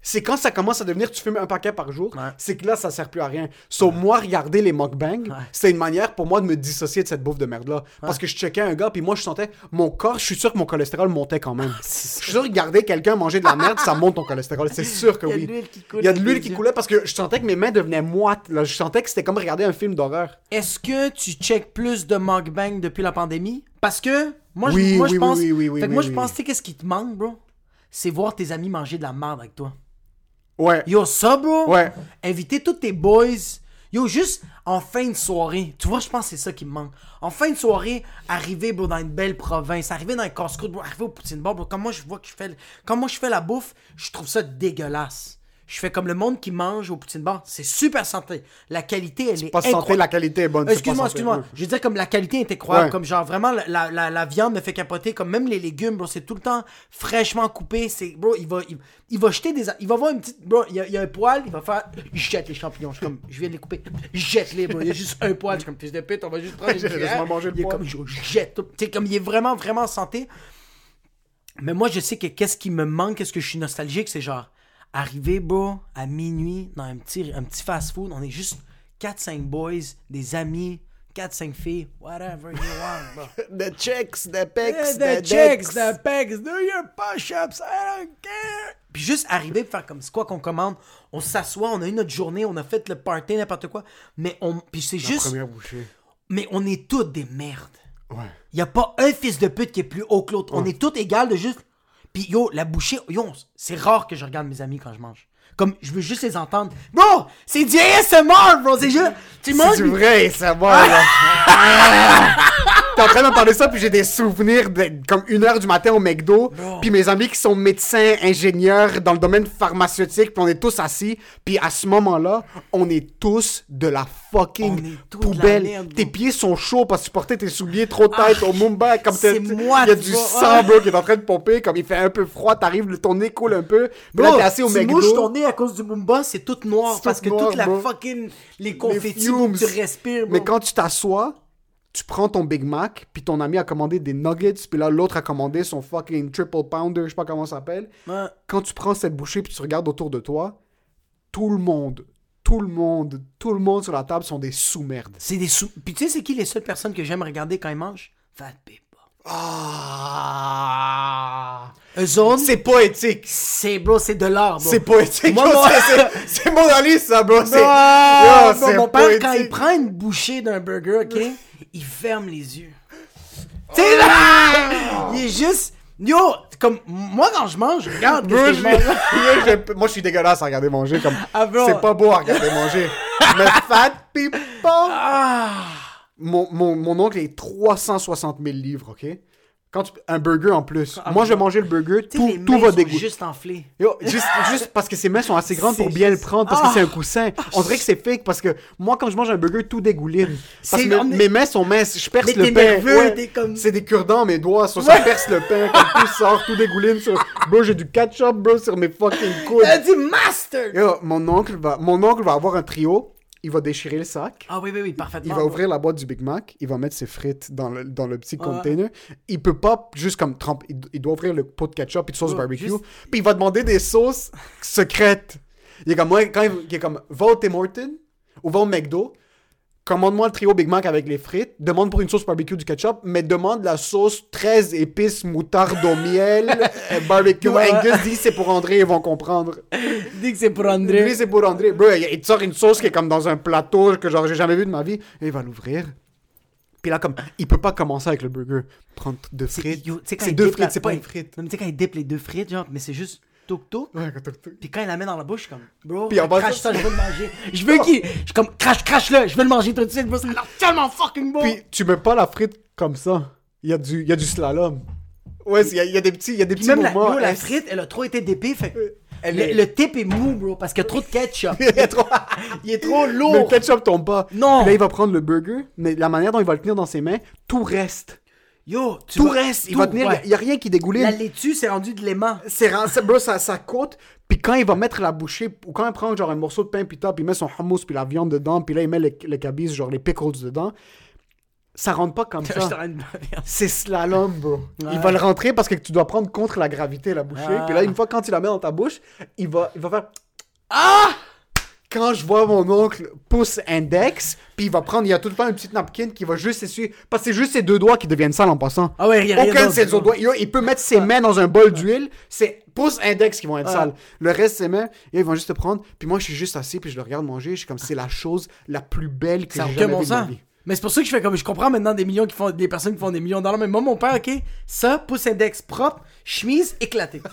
C'est quand ça commence à devenir, tu fumes un paquet par jour, Ouais. c'est que là, ça sert plus à rien. So, moi, regarder les mukbangs, Ouais. c'est une manière pour moi de me dissocier de cette bouffe de merde-là. Parce que je checkais un gars, puis moi, je sentais, mon corps, je suis sûr que mon cholestérol montait quand même. Je suis sûr que regarder quelqu'un manger de la merde, ça monte ton cholestérol. C'est sûr que Il y a oui. de l'huile qui coule Il y a de l'huile qui yeux. coulait parce que je sentais que mes mains devenaient moites. Là. Je sentais que c'était comme regarder un film d'horreur. Est-ce que tu check plus de mukbang depuis la pandémie? Parce que, moi, Oui, je, moi, oui, je pense. oui, oui, oui, fait que moi, je pense, tu sais, qu'est-ce qui te manque, bro? c'est voir tes amis manger de la merde avec toi. Ouais. Yo, ça, bro? Ouais. Inviter tous tes boys. Yo, juste en fin de soirée. Tu vois, je pense que c'est ça qui me manque. En fin de soirée, arriver, bro, dans une belle province. Arriver dans un casse-croûte, bro. Arriver au poutine bar, bro. Comme moi, je vois que je fais. Moi, je fais la bouffe, je trouve ça dégueulasse. Je fais comme le monde qui mange au poutine bar. C'est super santé. La qualité, elle est, Pas santé, incroyable. la qualité est bonne. Excuse-moi, pas santé. excuse-moi. Je veux dire, comme la qualité est incroyable. Ouais. Comme genre, vraiment, la, la, la viande me fait capoter. Comme même les légumes, bro, c'est tout le temps fraîchement coupé. C'est, bro, il va, il, il va jeter des. Il va voir une petite. Bro, il y a, il y a un poil, il va faire. Je jette les champignons. Je suis comme, je viens de les couper. Jette-les, bro. Il y a juste un poil. Je suis comme, fils de pute, on va juste prendre une Laisse-moi cuillère. manger le Il est poil. comme, je jette tout. Tu sais, comme, il est vraiment, vraiment santé. Mais moi, je sais que qu'est-ce qui me manque, qu'est-ce que je suis nostalgique, c'est genre, arriver, bro, à minuit, dans un petit, un petit fast-food, on est juste 4-5 boys, des amis, 4-5 filles, whatever you want, bro. The chicks, the pecs, Yeah, the, the chicks, the pecs, do your push-ups, I don't care. Puis juste arriver, faire comme c'est quoi qu'on commande, on s'assoit, on a eu notre journée, on a fait le party, n'importe quoi, mais on, puis c'est La juste, première bouchée. mais on est toutes des merdes. Ouais. Y a pas un fils de pute qui est plus haut que l'autre. On est tous égales de juste. Puis yo, la bouchée, yo, c'est rare que je regarde mes amis quand je mange. Comme, je veux juste les entendre. Bro, c'est du ASMR, bro, c'est juste. Tu manges. C'est vrai, va, là. T'es en train de me parler ça, puis j'ai des souvenirs de comme une heure du matin au McDo, Bro. puis mes amis qui sont médecins, ingénieurs dans le domaine pharmaceutique, puis on est tous assis, puis à ce moment-là, on est tous de la fucking de la poubelle. merde, bro. tes pieds sont chauds parce que tu portais tes souliers trop têtes Ah, au Mumbai, comme il y a du sang, bro, qui est en train de pomper, comme il fait un peu froid, t'arrives, ton nez coule un peu, puis là Bro, t'es assis au tu McDo. mouches ton nez à cause du Mumba, c'est tout noir. Parce tout que noir, toute la bro. fucking. Les Les confettis fumes. que tu respires, bro. Mais quand tu t'assois, tu prends ton Big Mac, puis ton ami a commandé des nuggets, puis là l'autre a commandé son fucking triple pounder, je sais pas comment ça s'appelle. Ouais. Quand tu prends cette bouchée puis tu regardes autour de toi, tout le monde, tout le monde, tout le monde sur la table sont des sous-merdes. C'est des sous. Puis tu sais, c'est qui les seules personnes que j'aime regarder quand ils mangent? Fat People. Ah. Eux autres, C'est poétique. c'est, bro, c'est de l'art, bro. C'est poétique. Moi, bro, moi- c'est- mon analyse, ça, bro. C'est c'est mon père, quand il prend une bouchée d'un burger, ok, il ferme les yeux. Tu sais, là, il est juste. Yo, comme moi quand je mange, je regarde Bro, qu'est-ce que je- je mange. Yo, je- Moi, je suis dégueulasse à regarder manger. comme Ah. C'est pas beau à regarder manger. Mais fat people. Ah, Mon, mon, mon oncle est 360 000 livres, ok? Quand tu- un burger en plus. Ah, Moi, je vais manger le burger, tout, les tout va dégoûter. juste enflées. Yo, juste, juste parce que ses mains sont assez grandes pour bien juste- le prendre, parce Ah. que c'est un coussin. On dirait que c'est fake, parce que moi, quand je mange un burger, tout dégouline. Parce que mes, mes mains sont minces, je perce Mais le pain. t'es comme- C'est des cure-dents, mes doigts, ça, ça perce le pain, comme tout sort, tout dégouline. Sur... Bro, j'ai du ketchup, bro, sur mes fucking coudes. Elle a dit master. Yo, mon oncle va, mon oncle va avoir un trio, il va déchirer le sac. Ah oui, oui, oui, Il parfaitement. va ouvrir la boîte du Big Mac, il va mettre ses frites dans le, dans le petit Ouais. container. Il peut pas juste comme tremper, il, il doit ouvrir le pot de ketchup et de sauce barbecue. juste- Puis il va demander des sauces secrètes. Il est comme, moi, quand il, il est comme, va au Tim Hortons ou va au McDo, commande-moi le trio Big Mac avec les frites, demande pour une sauce barbecue du ketchup, mais demande la sauce 13 épices moutarde au miel, euh, barbecue. Angus, dit c'est pour André, ils vont comprendre. Dis que c'est pour André. c'est pour André. Bro, il te sort une sauce qui est comme dans un plateau que genre j'ai jamais vu de ma vie. Et il va l'ouvrir. Puis là, comme, il peut pas commencer avec le burger. Prendre deux frites. C'est deux frites, c'est pas une frite. Non, mais tu sais, quand il dip les deux frites, genre, mais c'est juste Ouais, t'as- Puis quand il la met dans la bouche, comme, bro, Puis en bas, crache ça- je veux le manger. Je veux qu'il. Je suis comme, crache, crache-le, je veux le manger tout de suite, bro, ça a l'air tellement fucking bon. Puis tu mets pas la frite comme ça. Il y a du, il y a du slalom. Ouais, il y, a- il y a des petits, il y a des petits même la, frite, elle a trop été dépée, fait que Elle le, est- le tip est mou, bro, parce qu'il y a trop de ketchup. Il a trop- Il est trop Mais le lourd. ketchup tombe pas. Non. Puis là, il va prendre le burger, mais la manière dont il va le tenir dans ses mains, tout reste. Yo, tu Tout vas- reste. Il tout, va tenir, il a- ouais. il y, a rien qui dégouline. La laitue, c'est rendu de l'aimant. C'est bro, ça, ça coûte. Puis quand il va mettre la bouchée, ou quand il prend genre un morceau de pain pita, puis il met son hummus, puis la viande dedans, puis là il met le, le cabbage, genre les pickles dedans, ça rentre pas comme ça. C'est slalom, bro. Ouais. Il va le rentrer parce que tu dois prendre contre la gravité la bouchée. Ah. Puis là, une fois quand tu la mets dans ta bouche, il va, il va faire. Ah! Quand je vois mon oncle pouce index, puis il va prendre, il y a tout le temps une petite napkin qui va juste essuyer. Parce que c'est juste ses deux doigts qui deviennent sales en passant. Ah ouais, rien, rien Aucun de ses autres doigts. Il, peut mettre ses mains dans un bol d'huile. C'est pouce index qui vont être sales. Le reste, ses mains, ils vont juste te prendre. Puis moi, je suis juste assis, puis je le regarde manger. Je suis comme, c'est la chose la plus belle que j'ai jamais vue de ma sens. vie. Mais c'est pour ça que je fais comme je comprends maintenant des millions qui font des personnes qui font des millions de dollars. Mais moi, mon père, ok, ça, pouce index propre, chemise éclatée.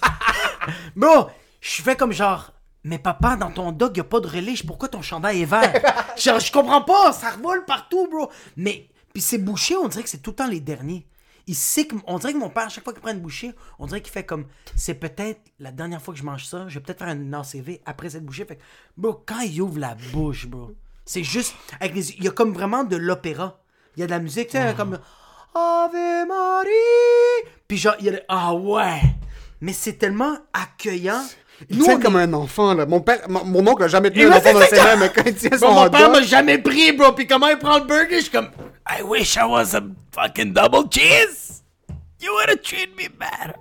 Bro, je fais comme genre, mais papa, dans ton dog, y a pas de relish, pourquoi ton chandail est vert? genre, je comprends pas, ça revole partout, bro. Mais, puis c'est bouché, on dirait que c'est tout le temps les derniers. Il sait que, on dirait que mon père, à chaque fois qu'il prend une bouchée, on dirait qu'il fait comme, c'est peut-être la dernière fois que je mange ça, je vais peut-être faire une ACV après cette bouchée. Fait que, bro, quand il ouvre la bouche, bro, c'est juste, avec les, il y a comme vraiment de l'opéra. Il y a de la musique, tu sais, comme, Ave Marie. Puis genre, il y a ah ouais. Mais c'est tellement accueillant. Il tient comme un enfant, là. Mon père, mon, mon oncle a jamais tenu un enfant dans ses mains, mais quand il tient son mon père m'a jamais pris, bro. Puis comment il prend le burger, je suis comme, I wish I was a fucking double cheese. You would have treated me better.